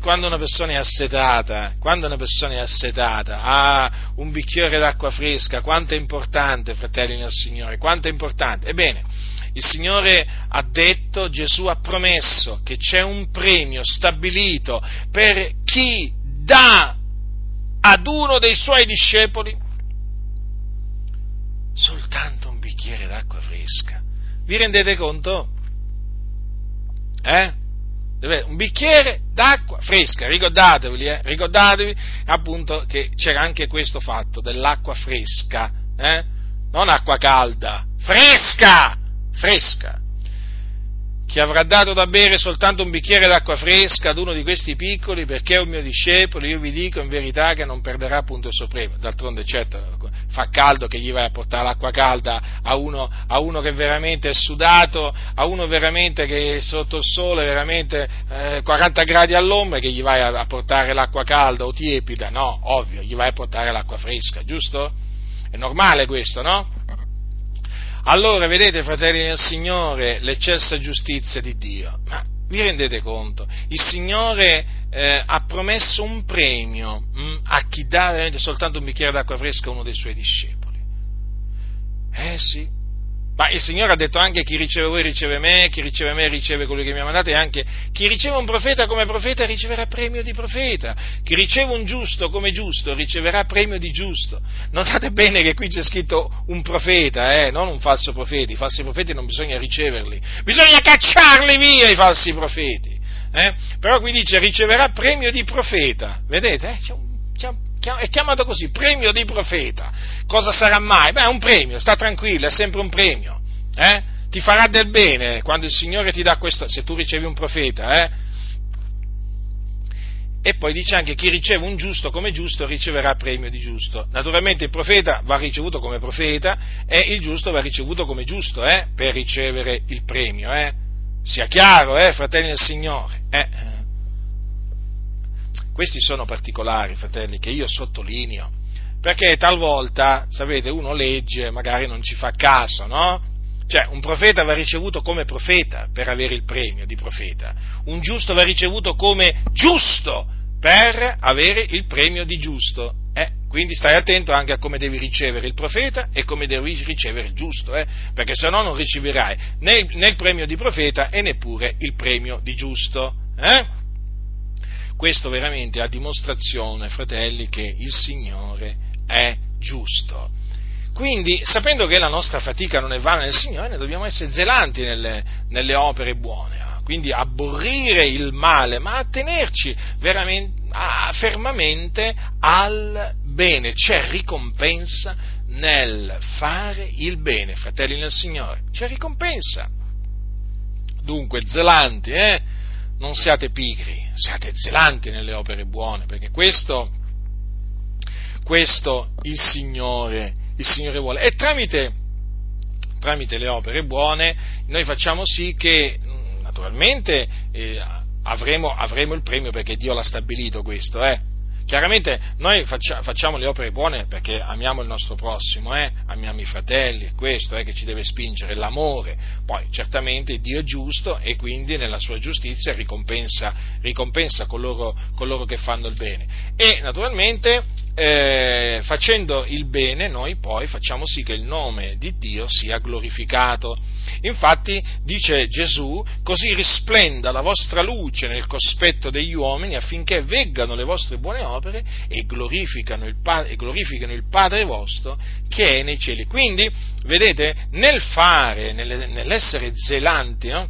Quando una persona è assetata, quando una persona è assetata, ha un bicchiere d'acqua fresca, quanto è importante, fratelli nel Signore, quanto è importante. Ebbene, il Signore ha detto, Gesù ha promesso che c'è un premio stabilito per chi dà ad uno dei suoi discepoli soltanto un bicchiere d'acqua fresca. Vi rendete conto? Eh? Un bicchiere d'acqua fresca, ricordatevi, eh? ricordatevi appunto che c'era anche questo fatto dell'acqua fresca, eh? non acqua calda, fresca! Fresca. Chi avrà dato da bere soltanto un bicchiere d'acqua fresca ad uno di questi piccoli, perché è un mio discepolo, io vi dico in verità che non perderà suo premio. D'altronde, certo, fa caldo che gli vai a portare l'acqua calda a uno, a uno che veramente è sudato, a uno veramente che è sotto il sole, veramente eh, 40 gradi all'ombra, che gli vai a, a portare l'acqua calda o tiepida. No, ovvio, gli vai a portare l'acqua fresca, giusto? È normale questo, no? Allora, vedete, fratelli nel Signore, l'eccelsa giustizia di Dio. Ma vi rendete conto? Il Signore eh, ha promesso un premio mh, mm, a chi dà veramente soltanto un bicchiere d'acqua fresca a uno dei suoi discepoli. Eh sì, Ma il Signore ha detto anche chi riceve voi riceve me, chi riceve me riceve colui che mi ha mandato e anche chi riceve un profeta come profeta riceverà premio di profeta, chi riceve un giusto come giusto riceverà premio di giusto. Notate bene che qui c'è scritto un profeta, eh, non un falso profeta, i falsi profeti non bisogna riceverli, bisogna cacciarli via i falsi profeti. Eh? Però qui dice riceverà premio di profeta, vedete? Eh? C'è un, c'è un è chiamato così, premio di profeta. Cosa sarà mai? Beh, è un premio, sta tranquillo, è sempre un premio. Eh? Ti farà del bene quando il Signore ti dà questo, se tu ricevi un profeta, eh? E poi dice anche chi riceve un giusto come giusto riceverà premio di giusto. Naturalmente il profeta va ricevuto come profeta e il giusto va ricevuto come giusto eh, per ricevere il premio. Eh. Sia chiaro, eh, fratelli del Signore. Questi sono particolari, fratelli, che io sottolineo, perché talvolta, sapete, uno legge, magari non ci fa caso, no? Cioè, un profeta va ricevuto come profeta per avere il premio di profeta, un giusto va ricevuto come giusto per avere il premio di giusto. Eh, quindi stai attento anche a come devi ricevere il profeta e come devi ricevere il giusto, eh, perché se no non riceverai né, il premio di profeta e neppure il premio di giusto. Eh? Questo veramente a dimostrazione, fratelli, che il Signore è giusto. Quindi, sapendo che la nostra fatica non è vana nel Signore, ne dobbiamo essere zelanti nelle, nelle opere buone, eh. quindi aborrire il male, ma attenerci a, fermamente al bene. C'è ricompensa nel fare il bene, fratelli nel Signore, c'è ricompensa. Dunque, zelanti, eh? Non siate pigri, siate zelanti nelle opere buone, perché questo, questo il, Signore, il Signore vuole. E tramite, tramite, le opere buone noi facciamo sì che, naturalmente, eh, avremo, avremo, il premio perché Dio l'ha stabilito questo, eh, Chiaramente noi facciamo le opere buone perché amiamo il nostro prossimo, eh? amiamo i fratelli, è questo eh, che ci deve spingere, l'amore. Poi certamente Dio è giusto e quindi nella sua giustizia ricompensa, ricompensa coloro, coloro che fanno il bene. E naturalmente eh, facendo il bene noi poi facciamo sì che il nome di Dio sia glorificato. Infatti dice Gesù, così risplenda la vostra luce nel cospetto degli uomini affinché veggano le vostre buone opere e glorificano il, e glorificano il Padre vostro che è nei cieli. Quindi, vedete, nel fare, nell'essere zelanti no?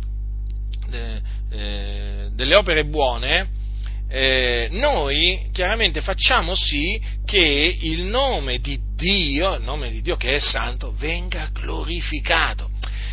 eh, delle opere buone, eh, noi chiaramente facciamo sì che il nome di Dio, il nome di Dio che è santo, venga glorificato.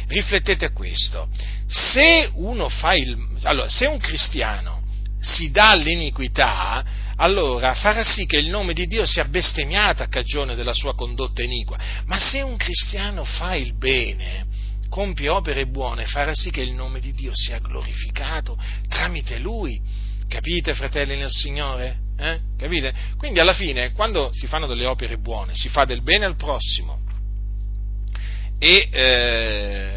Riflettete a questo. Se uno fa il, allora, se un cristiano si dà all'iniquità, allora farà sì che il nome di Dio sia bestemmiato a cagione della sua condotta iniqua. Ma se un cristiano fa il bene, compie opere buone, farà sì che il nome di Dio sia glorificato tramite lui. Capite, fratelli nel Signore? Eh? Capite? Quindi alla fine, quando si fanno delle opere buone, si fa del bene al prossimo e eh,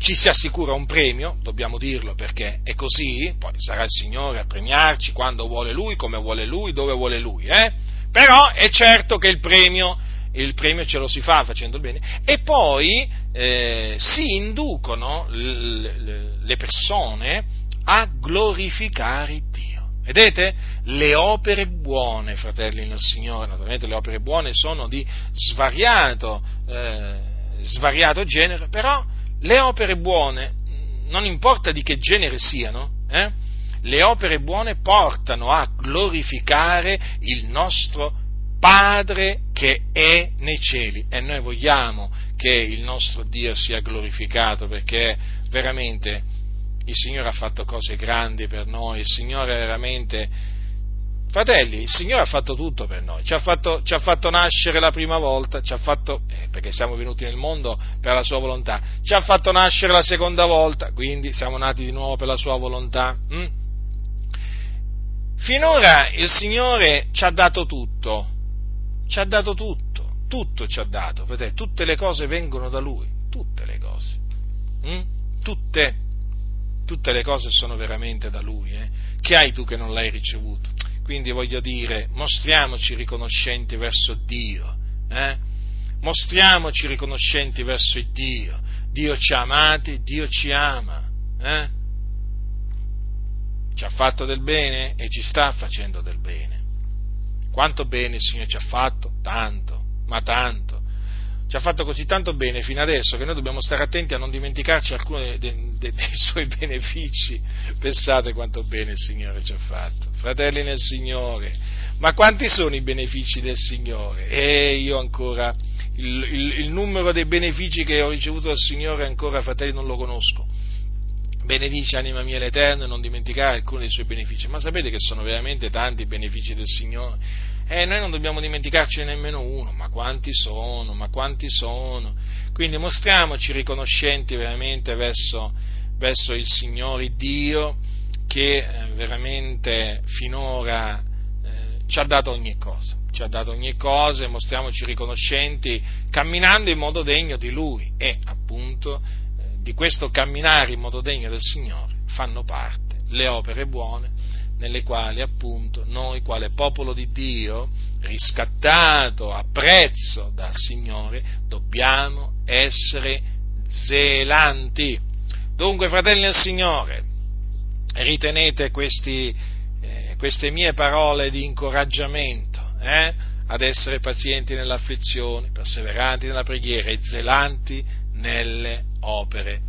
ci si assicura un premio, dobbiamo dirlo perché è così, poi sarà il Signore a premiarci quando vuole Lui, come vuole Lui, dove vuole Lui, eh? però è certo che il premio, il premio ce lo si fa facendo il bene e poi eh, si inducono le persone a glorificare Dio. Vedete? Le opere buone, fratelli nel Signore, naturalmente le opere buone sono di svariato, eh, svariato genere, però le opere buone, non importa di che genere siano, eh, le opere buone portano a glorificare il nostro Padre che è nei cieli. E noi vogliamo che il nostro Dio sia glorificato perché veramente il Signore ha fatto cose grandi per noi, il Signore veramente... Fratelli, il Signore ha fatto tutto per noi, ci ha fatto, ci ha fatto nascere la prima volta, fatto, eh, perché siamo venuti nel mondo per la sua volontà, ci ha fatto nascere la seconda volta, quindi siamo nati di nuovo per la sua volontà. Hm? Finora il Signore ci ha dato tutto, ci ha dato tutto, tutto ci ha dato, vedete, tutte le cose vengono da Lui, tutte le cose, hm? tutte tutte le cose sono veramente da Lui, eh? che hai tu che non l'hai ricevuto? Quindi voglio dire, mostriamoci riconoscenti verso Dio, eh? mostriamoci riconoscenti verso Dio. Dio ci ha amati, Dio ci ama. Eh? Ci ha fatto del bene e ci sta facendo del bene. Quanto bene il Signore ci ha fatto? Tanto, ma tanto. Ci ha fatto così tanto bene fino adesso che noi dobbiamo stare attenti a non dimenticarci alcuni dei, dei, dei suoi benefici. Pensate quanto bene il Signore ci ha fatto. Fratelli nel Signore, ma quanti sono i benefici del Signore? E io ancora, il, il, il numero dei benefici che ho ricevuto dal Signore ancora, fratelli, non lo conosco benedice anima mia l'Eterno e non dimenticare alcuni dei suoi benefici. Ma sapete che sono veramente tanti i benefici del Signore? E noi non dobbiamo dimenticarci nemmeno uno, ma quanti sono, ma quanti sono. Quindi mostriamoci riconoscenti veramente verso, verso il Signore Dio che eh, veramente finora eh, ci ha dato ogni cosa, ci ha dato ogni cosa e mostriamoci riconoscenti camminando in modo degno di Lui e appunto di questo camminare in modo degno del Signore fanno parte le opere buone nelle quali appunto noi, quale popolo di Dio, riscattato a prezzo dal Signore, dobbiamo essere zelanti. Dunque, fratelli del Signore, ritenete questi, eh, queste mie parole di incoraggiamento eh, ad essere pazienti nell'afflizione, perseveranti nella preghiera e zelanti nelle opere